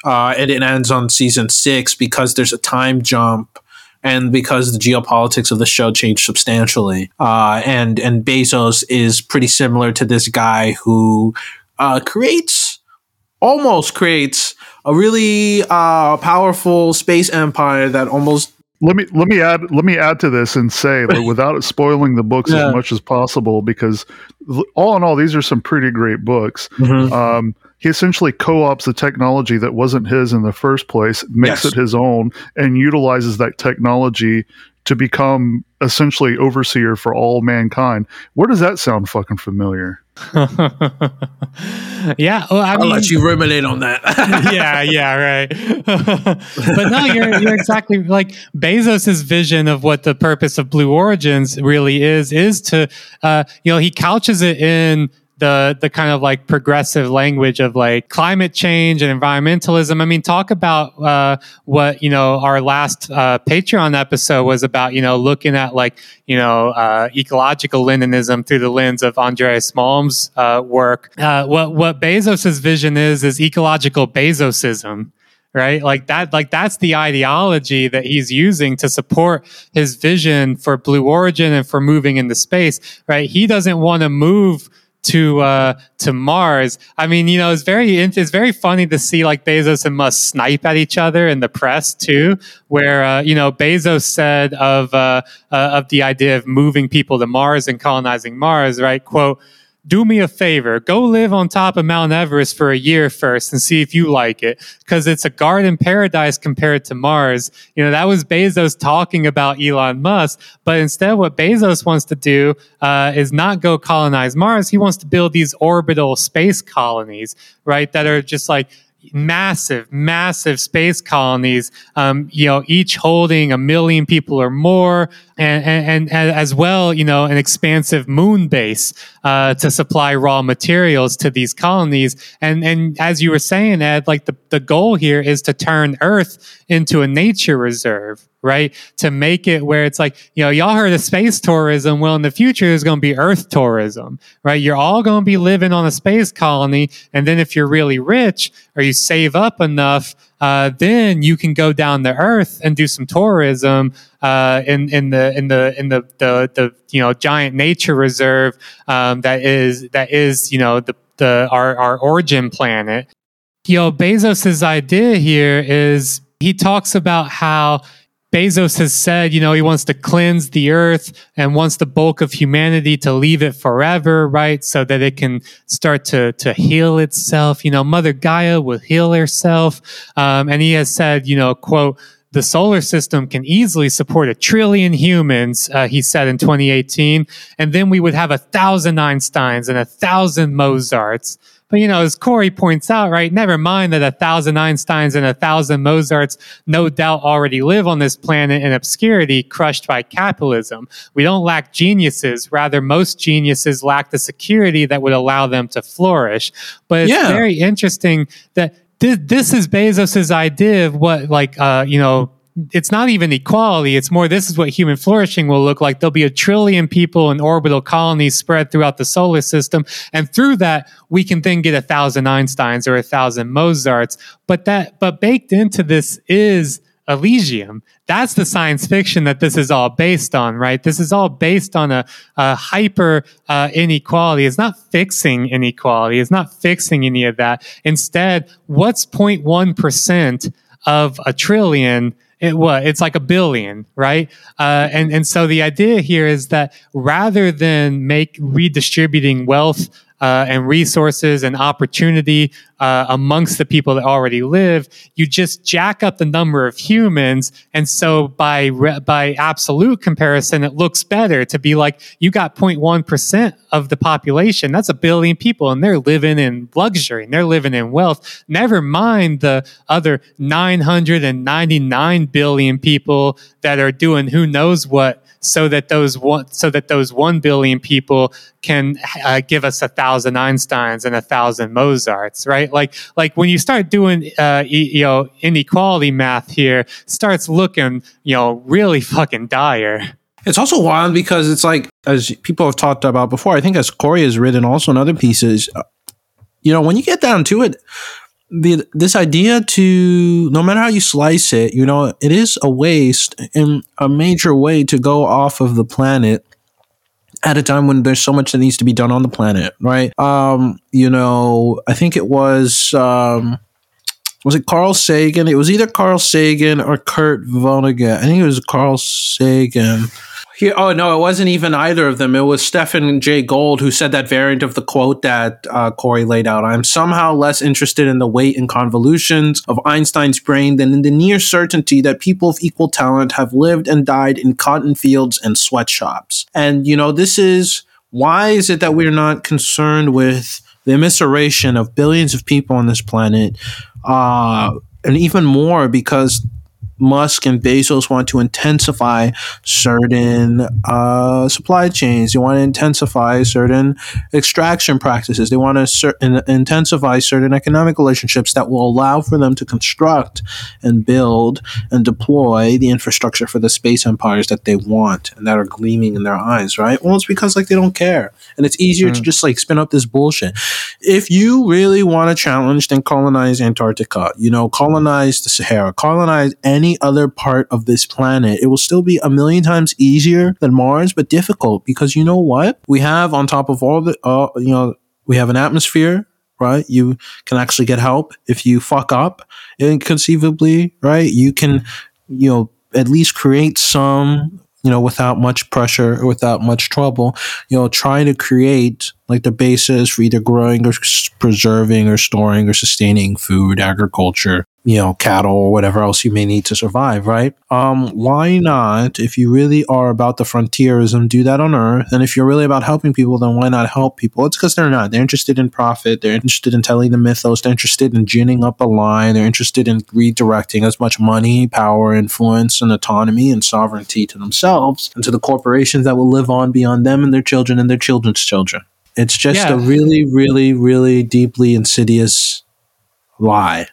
uh, and it ends on season six because there's a time jump. And because the geopolitics of the show changed substantially, uh, and and Bezos is pretty similar to this guy who uh, creates, almost creates a really uh, powerful space empire that almost let me let me add let me add to this and say like, without spoiling the books Yeah. as much as possible because all in all these are some pretty great books um, he essentially co-ops the technology that wasn't his in the first place makes Yes. it his own and utilizes that technology to become essentially overseer for all mankind where does that sound fucking familiar yeah, well, I I'll mean, let you ruminate on that. yeah, yeah, right. but no, you're you're exactly like Bezos's vision of what the purpose of Blue Origins really is is to, uh, you know, he couches it in the the kind of like progressive language of like climate change and environmentalism. I mean, talk about uh, what you know our last uh, Patreon episode was about. You know, looking at like you know uh, ecological Leninism through the lens of Andreas Malm's uh, work. Uh, what what Bezos's vision is is ecological Bezosism right like that like that's the ideology that he's using to support his vision for blue origin and for moving into space right he doesn't want to move to uh to Mars. I mean, you know, it's very it's very funny to see like Bezos and Musk snipe at each other in the press too, where uh, you know Bezos said of uh, uh of the idea of moving people to Mars and colonizing Mars, right? Quote do me a favor, go live on top of Mount Everest for a year first and see if you like it. Cause it's a garden paradise compared to Mars. You know, that was Bezos talking about Elon Musk. But instead, what Bezos wants to do uh, is not go colonize Mars. He wants to build these orbital space colonies, right? That are just like, massive, massive space colonies, um, you know, each holding a million people or more, and, and, and as well, you know, an expansive moon base uh, to supply raw materials to these colonies. And and as you were saying, Ed, like the, the goal here is to turn Earth into a nature reserve, right? To make it where it's like, you know, y'all heard of space tourism. Well, in the future, there's going to be Earth tourism, right? You're all going to be living on a space colony. And then if you're really rich or you save up enough, uh, then you can go down to Earth and do some tourism uh, in in the in the in the the, the you know giant nature reserve um, that is that is you know the the our our origin planet. You know, Bezos's idea here is he talks about how Bezos has said, you know, he wants to cleanse the earth and wants the bulk of humanity to leave it forever, right? So that it can start to, to heal itself. You know, Mother Gaia will heal herself. Um, and he has said, you know, quote, the solar system can easily support a trillion humans, uh, he said in 2018. And then we would have a thousand Einsteins and a thousand Mozarts. But you know, as Corey points out, right, never mind that a thousand Einsteins and a thousand Mozarts no doubt already live on this planet in obscurity, crushed by capitalism. We don't lack geniuses. Rather, most geniuses lack the security that would allow them to flourish. But it's Yeah. very interesting that this, this is Bezos's idea of what, like, uh, you know, it's not even equality. It's more, this is what human flourishing will look like. There'll be a trillion people in orbital colonies spread throughout the solar system. And through that, we can then get a thousand Einsteins or a thousand Mozarts. But that, but baked into this is Elysium. That's the science fiction that this is all based on, right? This is all based on a, a hyper uh, inequality. It's not fixing inequality. It's not fixing any of that. Instead, what's 0.1% of a trillion? It what? It's like a billion, right? Uh, and and so the idea here is that rather than make redistributing wealth uh, and resources and opportunity uh, amongst the people that already live, you just jack up the number of humans, and so by re- by absolute comparison, it looks better to be like you got 0.1 percent of the population. That's a billion people, and they're living in luxury and they're living in wealth. Never mind the other 999 billion people that are doing who knows what so that those one so that those one billion people can uh, give us a thousand Einsteins and a thousand Mozarts, right? Like like when you start doing uh, e- you know inequality math here, starts looking you know really fucking dire. It's also wild because it's like, as people have talked about before, I think as Corey has written also in other pieces, uh, you know, when you get down to it, the this idea to no matter how you slice it, you know, it is a waste in a major way to go off of the planet at a time when there's so much that needs to be done on the planet, right? Um, you know, I think it was um was it Carl Sagan? It was either Carl Sagan or Kurt Vonnegut. I think it was Carl Sagan. Here, oh no, it wasn't even either of them. It was Stephen J. Gould who said that variant of the quote that uh, Corey laid out. I'm somehow less interested in the weight and convolutions of Einstein's brain than in the near certainty that people of equal talent have lived and died in cotton fields and sweatshops. And you know, this is why is it that we're not concerned with the immiseration of billions of people on this planet, uh, and even more because Musk and Bezos want to intensify certain uh, supply chains. They want to intensify certain extraction practices. They want to cer- in- intensify certain economic relationships that will allow for them to construct and build and deploy the infrastructure for the space empires that they want and that are gleaming in their eyes. Right? Well, it's because like they don't care, and it's easier to just like spin up this bullshit. If you really want to challenge, then colonize Antarctica. You know, colonize the Sahara, colonize any other part of this planet. It will still be a million times easier than Mars, but difficult because you know what? We have on top of all the, uh, you know, we have an atmosphere, right? You can actually get help if you fuck up inconceivably, right? You can, you know, at least create some, you know, without much pressure or without much trouble, you know, trying to create like the basis for either growing or preserving or storing or sustaining food, agriculture, you know, cattle or whatever else you may need to survive, right? Um, why not, if you really are about the frontierism, do that on Earth? And if you're really about helping people, then why not help people? It's because they're not. They're interested in profit. They're interested in telling the mythos. They're interested in ginning up a line. They're interested in redirecting as much money, power, influence, and autonomy and sovereignty to themselves and to the corporations that will live on beyond them and their children and their children's children. It's just Yeah. a really, really, really deeply insidious lie.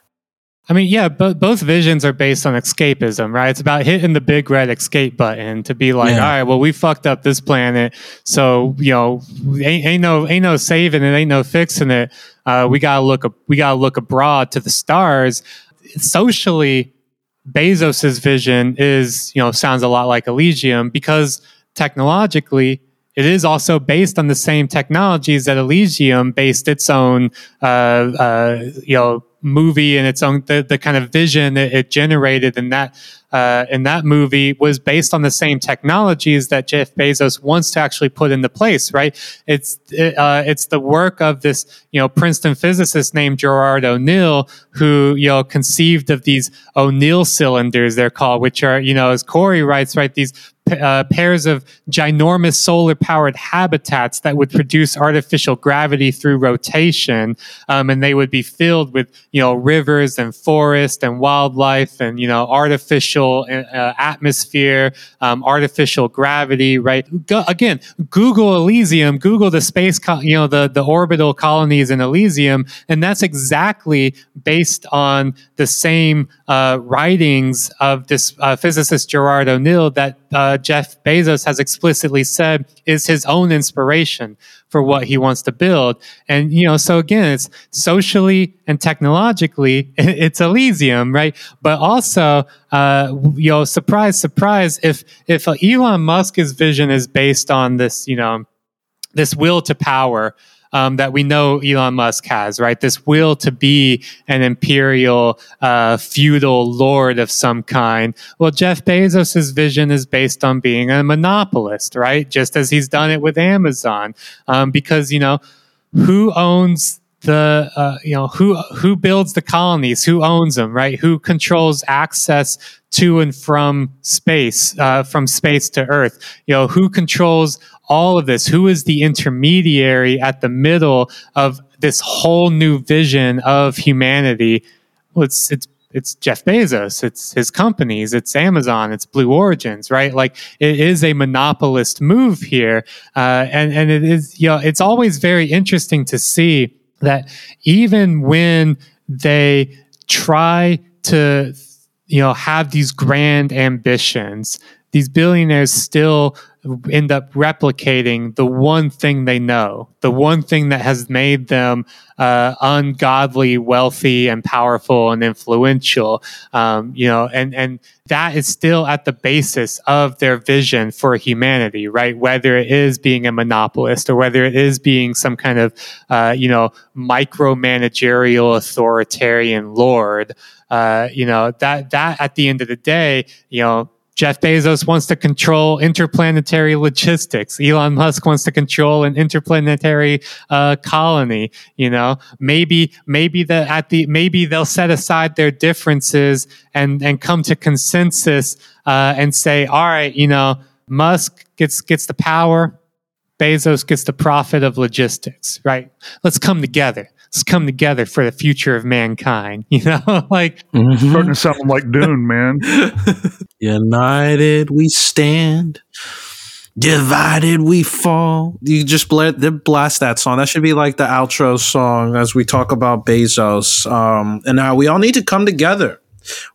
I mean, yeah, but both visions are based on escapism, right? It's about hitting the big red escape button to be like, Yeah. all right, well, we fucked up this planet, so you know, ain't, ain't no ain't no saving it, ain't no fixing it. Uh, we gotta look we gotta look abroad to the stars. Socially, Bezos's vision is you know sounds a lot like Elysium because technologically it is also based on the same technologies that Elysium based its own uh, uh, you know movie and its own the, the kind of vision it, it generated in that uh, in that movie was based on the same technologies that Jeff Bezos wants to actually put into place. Right? It's it, uh, it's the work of this you know Princeton physicist named Gerard O'Neill who you know conceived of these O'Neill cylinders they're called, which are you know as Corey writes right these uh, pairs of ginormous solar powered habitats that would produce artificial gravity through rotation. Um, and they would be filled with, you know, rivers and forest and wildlife and, you know, artificial uh, atmosphere, um, artificial gravity, right? Go, again, Google Elysium, Google the space, co- you know, the, the orbital colonies in Elysium. And that's exactly based on the same uh, writings of this uh, physicist Gerard O'Neill that Jeff Bezos has explicitly said is his own inspiration for what he wants to build. And, you know, so again, it's socially and technologically, it's Elysium, right? But also, uh, you know, surprise, surprise, if, if Elon Musk's vision is based on this, you know, this will to power, um, that we know Elon Musk has, right? This will to be an imperial, uh, feudal lord of some kind. Well, Jeff Bezos' vision is based on being a monopolist, right? Just as he's done it with Amazon. Um, because, you know, who owns the uh, you know who who builds the colonies who owns them right who controls access to and from space uh, from space to earth you know who controls all of this? Who is the intermediary at the middle of this whole new vision of humanity? Well, it's it's it's Jeff Bezos, it's his companies, it's Amazon, it's Blue Origins, right? Like it is a monopolist move here, uh, and and it is you know it's always very interesting to see that even when they try to you know have these grand ambitions, these billionaires still end up replicating the one thing they know, the one thing that has made them uh, ungodly, wealthy, and powerful and influential. Um, you know, and and that is still at the basis of their vision for humanity, right? Whether it is being a monopolist or whether it is being some kind of uh, you know micromanagerial authoritarian lord. Uh, you know that that at the end of the day, you know Jeff Bezos wants to control interplanetary logistics. Elon Musk wants to control an interplanetary uh, colony. You know, maybe maybe the at the maybe they'll set aside their differences and and come to consensus uh, and say, all right, you know, Musk gets gets the power, Bezos gets the profit of logistics. Right? Let's come together let's come together for the future of mankind. You know, like mm-hmm. starting to sound like Dune, man. United we stand. Divided we fall. You just blast that song. That should be like the outro song as we talk about Bezos. Um, and now we all need to come together.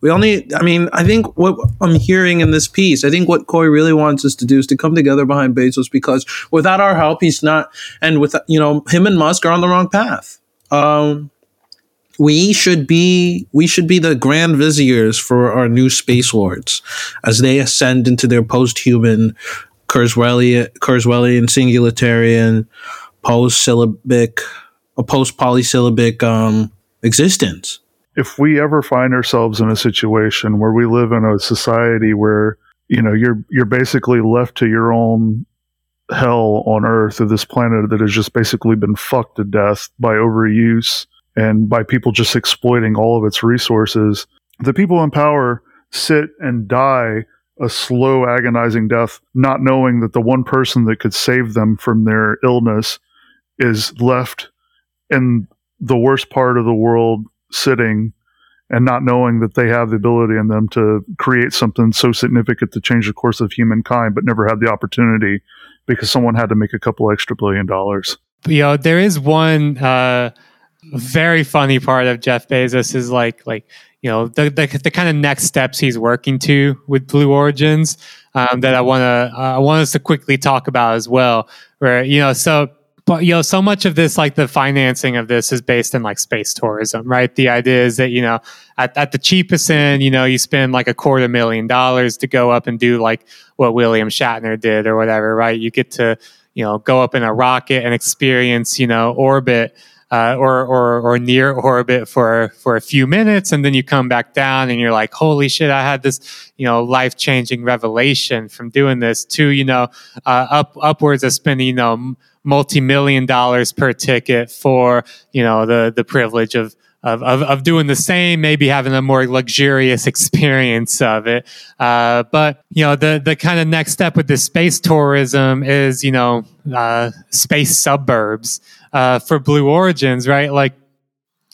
We all need, I mean, I think what I'm hearing in this piece, I think what Corey really wants us to do is to come together behind Bezos because without our help, he's not, and with, you know, him and Musk are on the wrong path um, we should be we should be the grand viziers for our new space lords as they ascend into their post-human Kurzweilian, Kurzweilian singularitarian post-syllabic a post-polysyllabic um, existence. If we ever find ourselves in a situation where we live in a society where you know you're you're basically left to your own hell on earth of this planet that has just basically been fucked to death by overuse and by people just exploiting all of its resources. The people in power sit and die a slow, agonizing death, not knowing that the one person that could save them from their illness is left in the worst part of the world sitting and not knowing that they have the ability in them to create something so significant to change the course of humankind, but never had the opportunity because someone had to make a couple extra billion dollars. You know, there is one uh, very funny part of Jeff Bezos is like like you know the the, the kind of next steps he's working to with Blue Origins um, that I want to uh, I want us to quickly talk about as well. Where you know so but you know so much of this like the financing of this is based in like space tourism right the idea is that you know at, at the cheapest end you know you spend like a quarter million dollars to go up and do like what william shatner did or whatever right you get to you know go up in a rocket and experience you know orbit uh, or, or or near orbit for for a few minutes, and then you come back down, and you're like, "Holy shit! I had this, you know, life changing revelation from doing this." To you know, uh, up upwards of spending, you know, multi million dollars per ticket for you know the the privilege of of, of, of doing the same, maybe having a more luxurious experience of it. Uh, but you know, the the kind of next step with this space tourism is you know uh, space suburbs uh, for Blue Origins, right? Like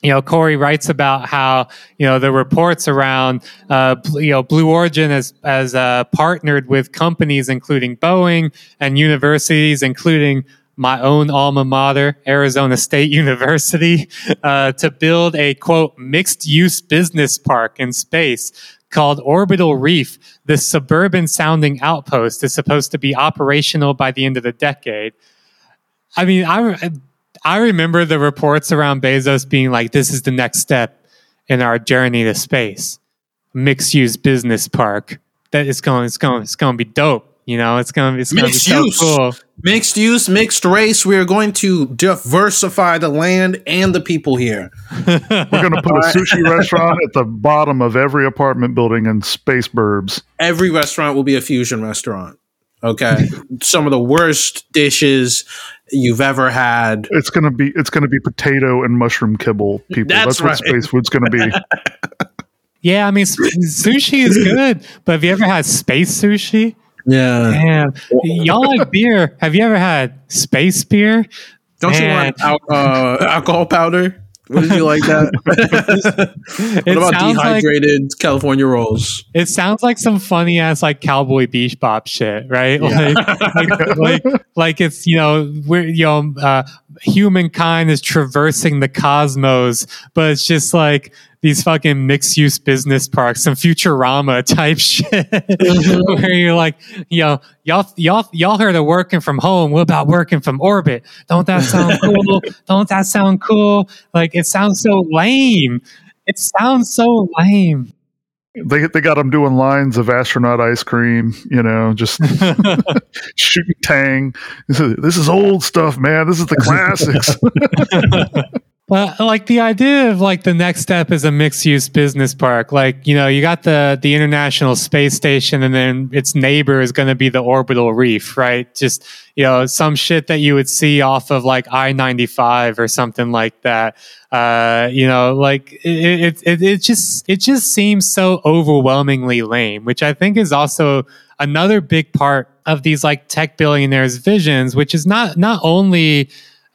you know, Corey writes about how you know the reports around uh, you know Blue Origin has has uh, partnered with companies including Boeing and universities, including my own alma mater, Arizona State University, uh, to build a quote mixed use business park in space called Orbital Reef. This suburban sounding outpost is supposed to be operational by the end of the decade. I mean, I, I remember the reports around Bezos being like, this is the next step in our journey to space. Mixed use business park. That is going, it's going, it's going to be dope. You know, it's gonna, it's gonna be so use. cool. Mixed use, mixed race. We are going to diversify the land and the people here. We're going to put a sushi restaurant at the bottom of every apartment building in Space Burbs. Every restaurant will be a fusion restaurant. Okay, some of the worst dishes you've ever had. It's going to be it's going to be potato and mushroom kibble. People, That's that's, what space food's going to be. Yeah, I mean, sushi is good, but have you ever had space sushi? Yeah, Damn, y'all like beer? Have you ever had space beer? don't you want al- uh, alcohol powder? Wouldn't you like that? what about sounds like dehydrated California rolls? it sounds like some funny ass like cowboy bebop shit, right? Yeah. Like, like, like, like it's you know we're you know uh, humankind is traversing the cosmos, but it's just like these fucking mixed use business parks, some Futurama type shit, mm-hmm. where you're like, you know, y'all, y'all, y'all heard of working from home. What about working from orbit? Don't that sound cool? Don't that sound cool? Like it sounds so lame. It sounds so lame. They they got them doing lines of astronaut ice cream. You know, just shooting tang. This is, this is old stuff, man. This is the classics. But like the idea of like the next step is a mixed use business park. Like, you know, you got the the International Space Station and then its neighbor is going to be the orbital reef, right? Just, you know, some shit that you would see off of like I-95 or something like that. Uh, you know, like it it it just it just seems so overwhelmingly lame, which I think is also another big part of these like tech billionaires visions, which is not not only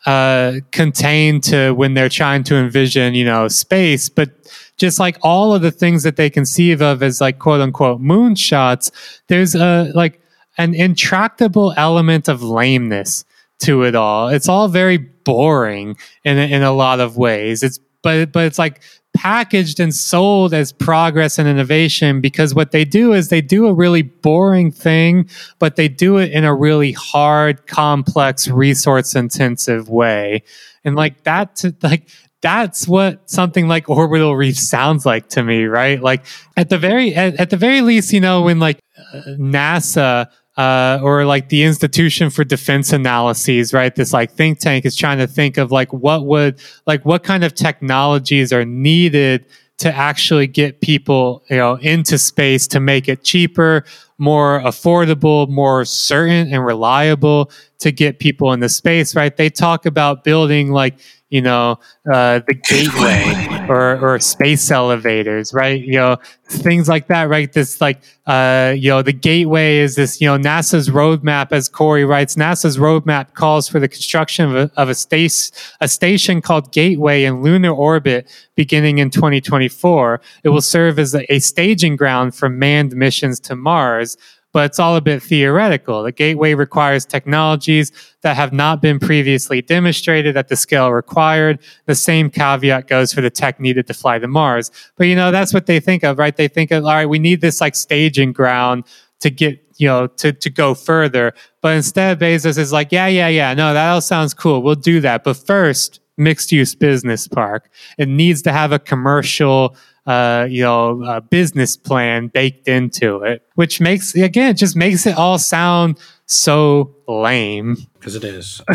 uh, contained to when they're trying to envision, you know, space, but just like all of the things that they conceive of as like quote unquote moonshots, there's a like an intractable element of lameness to it all. It's all very boring in in a lot of ways. It's but but it's like packaged and sold as progress and innovation because what they do is they do a really boring thing but they do it in a really hard complex resource intensive way. And like that to, like that's what something like orbital reef sounds like to me right? Like at the very at, at the very least you know when like uh, nasa uh, or like the Institution for Defense Analyses, right? This like think tank is trying to think of like what would like what kind of technologies are needed to actually get people you know into space to make it cheaper, more affordable, more certain and reliable to get people into space, right? They talk about building like you know uh, the gateway or or space elevators, right? You know things like that, right? This like uh, you know the gateway is this you know NASA's roadmap, as Corey writes, NASA's roadmap calls for the construction of a, of a space a station called Gateway in lunar orbit beginning in 2024. It will serve as a, a staging ground for manned missions to Mars. But it's all a bit theoretical. The gateway requires technologies that have not been previously demonstrated at the scale required. The same caveat goes for the tech needed to fly to Mars. But you know, that's what they think of, right? They think of, all right, we need this like staging ground to get, you know, to, to go further. But instead, Bezos is like, yeah, yeah, yeah, no, that all sounds cool. We'll do that. But first, mixed use business park. It needs to have a commercial uh, you know, uh, business plan baked into it, which makes again, just makes it all sound so lame. Because it is.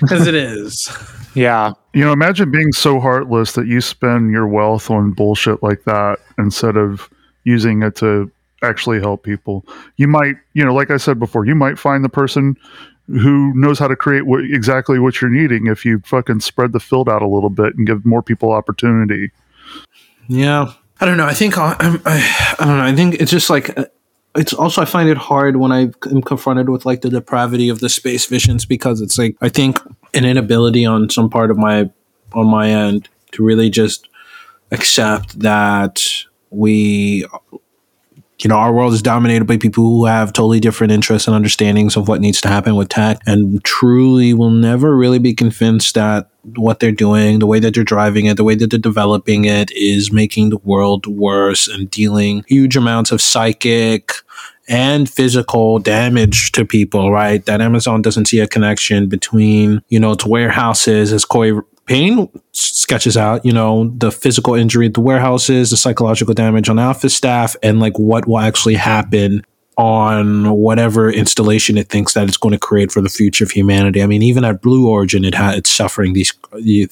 Because it is. Yeah. You know, imagine being so heartless that you spend your wealth on bullshit like that instead of using it to actually help people. You might, you know, like I said before, you might find the person who knows how to create what, exactly what you're needing if you fucking spread the field out a little bit and give more people opportunity. Yeah. I don't know. I think I, I, I don't know. I think it's just like uh, it's also I find it hard when I am confronted with like the depravity of the space visions because it's like I think an inability on some part of my on my end to really just accept that we you know, our world is dominated by people who have totally different interests and understandings of what needs to happen with tech and truly will never really be convinced that what they're doing, the way that they're driving it, the way that they're developing it is making the world worse and dealing huge amounts of psychic and physical damage to people, right? That Amazon doesn't see a connection between, you know, its warehouses, as Corey Pein sketches out, you know, the physical injury at the warehouses, the psychological damage on office staff, and like what will actually happen on whatever installation it thinks that it's going to create for the future of humanity. I mean, even at Blue Origin, it ha- it's suffering these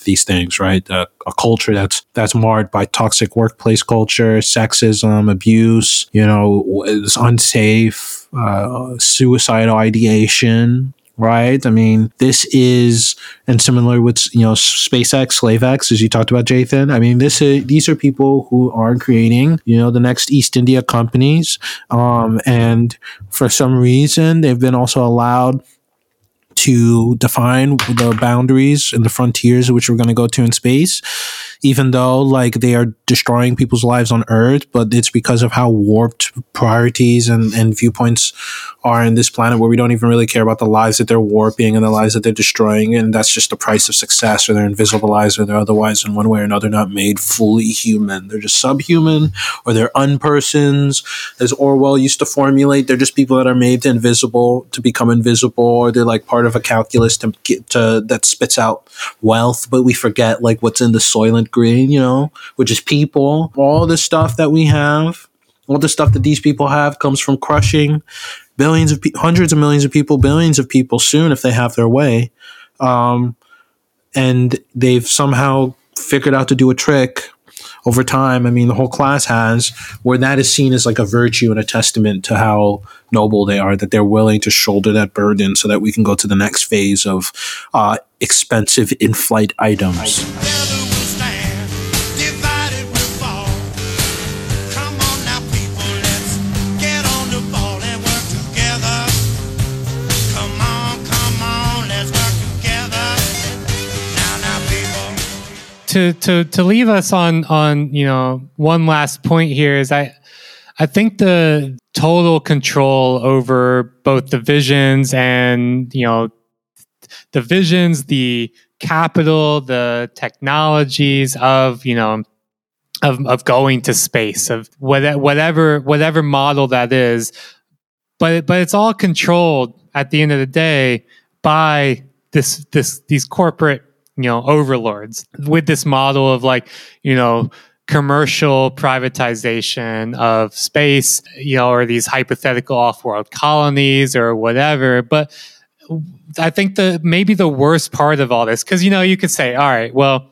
these things, right? Uh, a culture that's that's marred by toxic workplace culture, sexism, abuse. You know, it's unsafe, uh, suicidal ideation right? I mean, this is, and similar with you know SpaceX, SlaveX, as you talked about, Jathan. I mean, this is these are people who are creating you know the next East India companies, um, and for some reason they've been also allowed to define the boundaries and the frontiers which we're going to go to in space even though like they are destroying people's lives on earth but it's because of how warped priorities and, and viewpoints are in this planet where we don't even really care about the lives that they're warping and the lives that they're destroying and that's just the price of success or they're invisibilized or they're otherwise in one way or another not made fully human. They're just subhuman or they're unpersons. As orwell used to formulate they're just people that are made to invisible to become invisible or they're like part of a calculus to to that spits out wealth but we forget like what's in the soylent green you know which is people all the stuff that we have all the stuff that these people have comes from crushing billions of pe- hundreds of millions of people, billions of people soon if they have their way. Um, and they've somehow figured out to do a trick over time. I mean, the whole class has where that is seen as like a virtue and a testament to how noble they are that they're willing to shoulder that burden so that we can go to the next phase of uh, expensive in-flight items. to to to leave us on on you know one last point here is I I think the total control over both the visions and you know the visions, the capital, the technologies of you know of of going to space of whatever whatever whatever model that is, but but it's all controlled at the end of the day by this this these corporate you know overlords with this model of like you know commercial privatization of space you know or these hypothetical off-world colonies or whatever but i think the maybe the worst part of all this because you know you could say all right well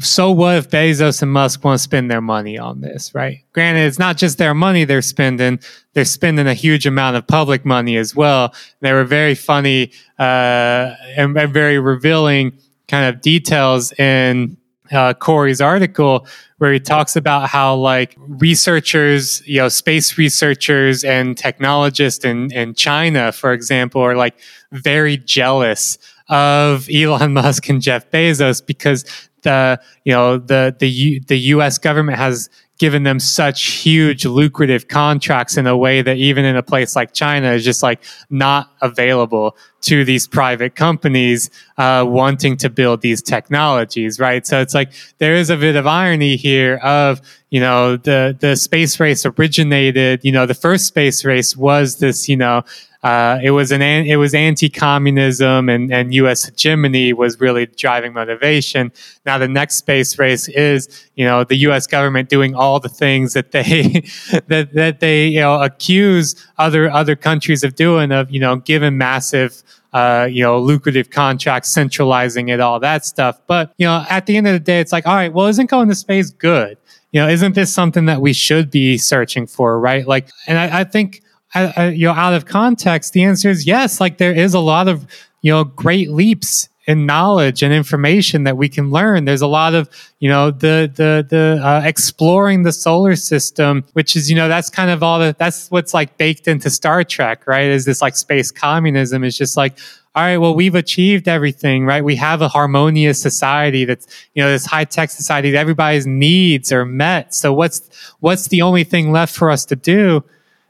so what if Bezos and Musk want to spend their money on this, right? Granted, it's not just their money they're spending; they're spending a huge amount of public money as well. They were very funny uh, and, and very revealing kind of details in uh, Corey's article where he talks about how like researchers, you know, space researchers and technologists in, in China, for example, are like very jealous of Elon Musk and Jeff Bezos because the you know the the U, the U.S. government has given them such huge lucrative contracts in a way that even in a place like China is just like not available to these private companies uh, wanting to build these technologies, right? So it's like there is a bit of irony here of you know the the space race originated. You know the first space race was this you know uh, it was an it was anti-communism and, and U.S. hegemony was really driving motivation. Now the next space race is you know the U.S. government doing all the things that they that that they you know accuse other other countries of doing of you know giving massive uh, you know, lucrative contracts, centralizing it, all that stuff. But, you know, at the end of the day, it's like, all right, well, isn't going to space good? You know, isn't this something that we should be searching for, right? Like, and I, I think, I, I, you know, out of context, the answer is yes. Like, there is a lot of, you know, great leaps in knowledge and information that we can learn. There's a lot of, you know, the the the uh, exploring the solar system, which is, you know, that's kind of all the that's what's like baked into Star Trek, right? Is this like space communism? Is just like all right, well, we've achieved everything, right? We have a harmonious society that's, you know, this high tech society that everybody's needs are met. So what's, what's the only thing left for us to do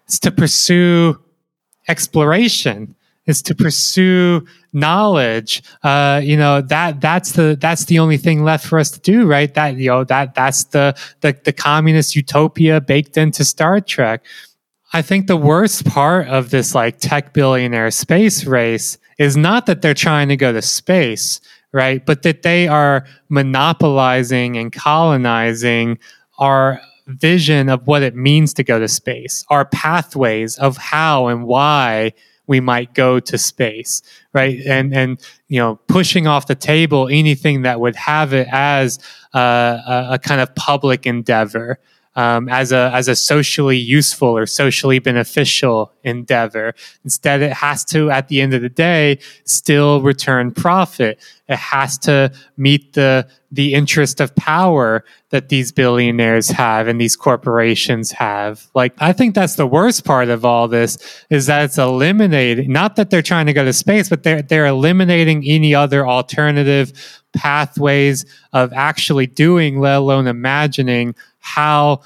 is to pursue exploration is to pursue knowledge. Uh, you know that that's the that's the only thing left for us to do right? That you know that that's the the, the communist utopia baked into star trek. I think the worst part of this like tech billionaire space race is not that they're trying to go to space right? But that they are monopolizing and colonizing our vision of what it means to go to space our pathways of how and why we might go to space, right? And and you know, pushing off the table anything that would have it as a, a, a kind of public endeavor, um, as a as a socially useful or socially beneficial endeavor. Instead, it has to, at the end of the day, still return profit. It has to meet the the interest of power that these billionaires have and these corporations have. Like, I think that's the worst part of all this is that it's eliminating. Not that they're trying to go to space, but they're they're eliminating any other alternative pathways of actually doing, let alone imagining how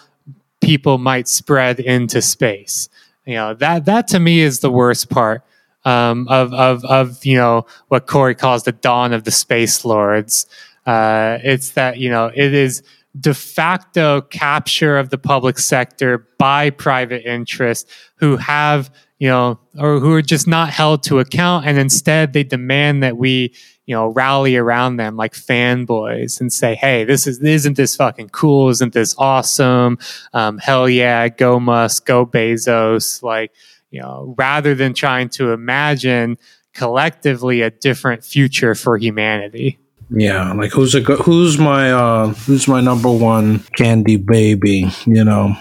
people might spread into space. You know that that to me is the worst part um, of of of you know what Corey calls the dawn of the space lords. Uh, it's that you know it is de facto capture of the public sector by private interests who have you know or who are just not held to account and instead they demand that we you know, rally around them like fanboys and say, "Hey, this is isn't this fucking cool? Isn't this awesome? Um, hell yeah, go Musk, go Bezos!" Like, you know, rather than trying to imagine collectively a different future for humanity. Yeah, like who's a who's my uh who's my number one candy baby? You know,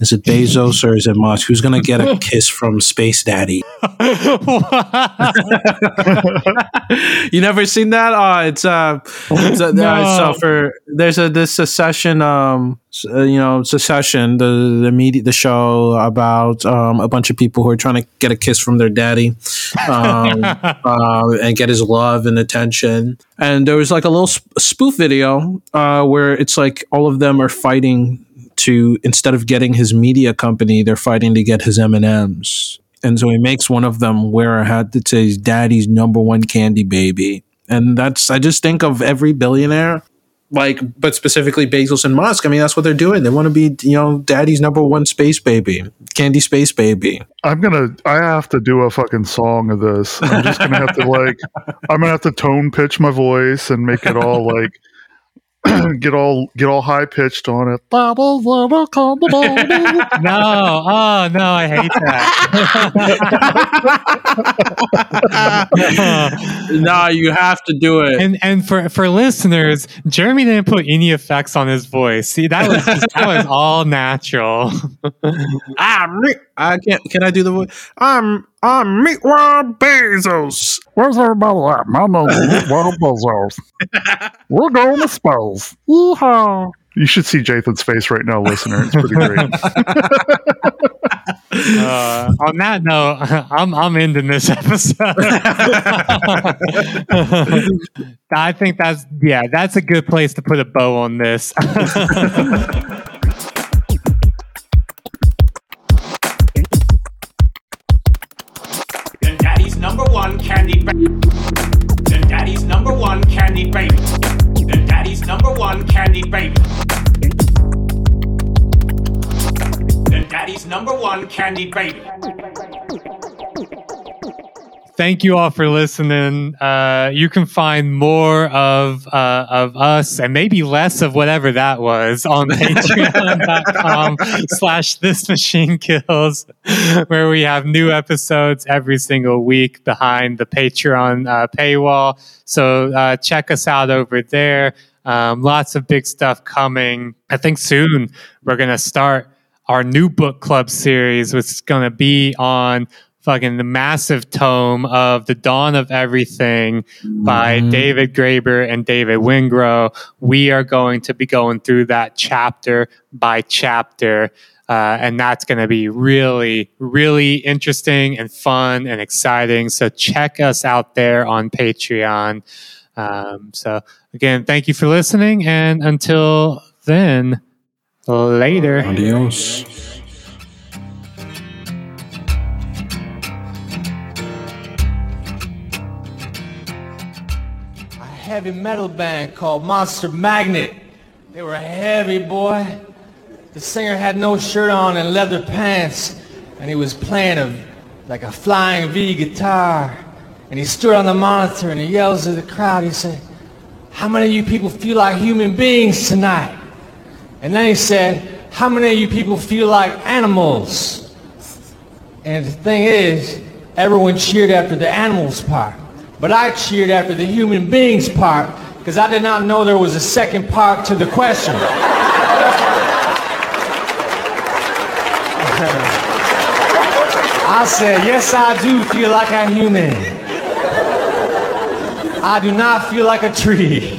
is it Bezos or is it Musk? Who's gonna get a kiss from Space Daddy? you never seen that? Uh, it's uh, it's, uh, no. uh, so for there's a this Succession um uh, you know Succession the the media the show about um a bunch of people who are trying to get a kiss from their daddy um uh, and get his love and attention and there was like a little sp- spoof video uh where it's like all of them are fighting to instead of getting his media company, they're fighting to get his M and M's. And so he makes one of them wear a hat that says "Daddy's number one candy baby," and that's I just think of every billionaire, like, but specifically Bezos and Musk. I mean, that's what they're doing. They want to be, you know, Daddy's number one space baby, candy space baby. I'm gonna. I have to do a fucking song of this. I'm just gonna have to like. I'm gonna have to tone pitch my voice and make it all like get all get all high pitched on it. no, oh no, I hate that. no, you have to do it. And and for for listeners, Jeremy didn't put any effects on his voice. See, that was just, that was all natural. Ah, I'm I can't. Can I do the voice? I'm I'm Meatwad Bezos. Where's everybody at? My name's Meatwad Bezos. We're going to space. Yeehaw. You should see Jathan's face right now, listener. It's pretty great. uh, on that note, I'm I'm ending this episode. I think that's yeah, that's a good place to put a bow on this. One candy baby. Then daddy's number one candy baby. Then daddy's number one candy baby. Thank you all for listening. Uh, you can find more of uh, of us and maybe less of whatever that was on patreon.com slash this machine kills, where we have new episodes every single week behind the Patreon uh, paywall. So uh, check us out over there. Um, lots of big stuff coming. I think soon we're going to start our new book club series, which is going to be on fucking the massive tome of The Dawn of Everything by Mhm. David Graeber and David Wengrow. We are going to be going through that chapter by chapter. Uh, and that's going to be really, really interesting and fun and exciting. So check us out there on Patreon. Um, so again, thank you for listening. And until then, later. Adios. Heavy metal band called Monster Magnet. They were a heavy, boy. The singer had no shirt on and leather pants, and he was playing a like a flying V guitar. And he stood on the monitor and he yells at the crowd. He said, "How many of you people feel like human beings tonight?" And then he said, "How many of you people feel like animals?" And the thing is, everyone cheered after the animals part. But I cheered after the human beings part because I did not know there was a second part to the question. I said, yes, I do feel like a human. I do not feel like a tree.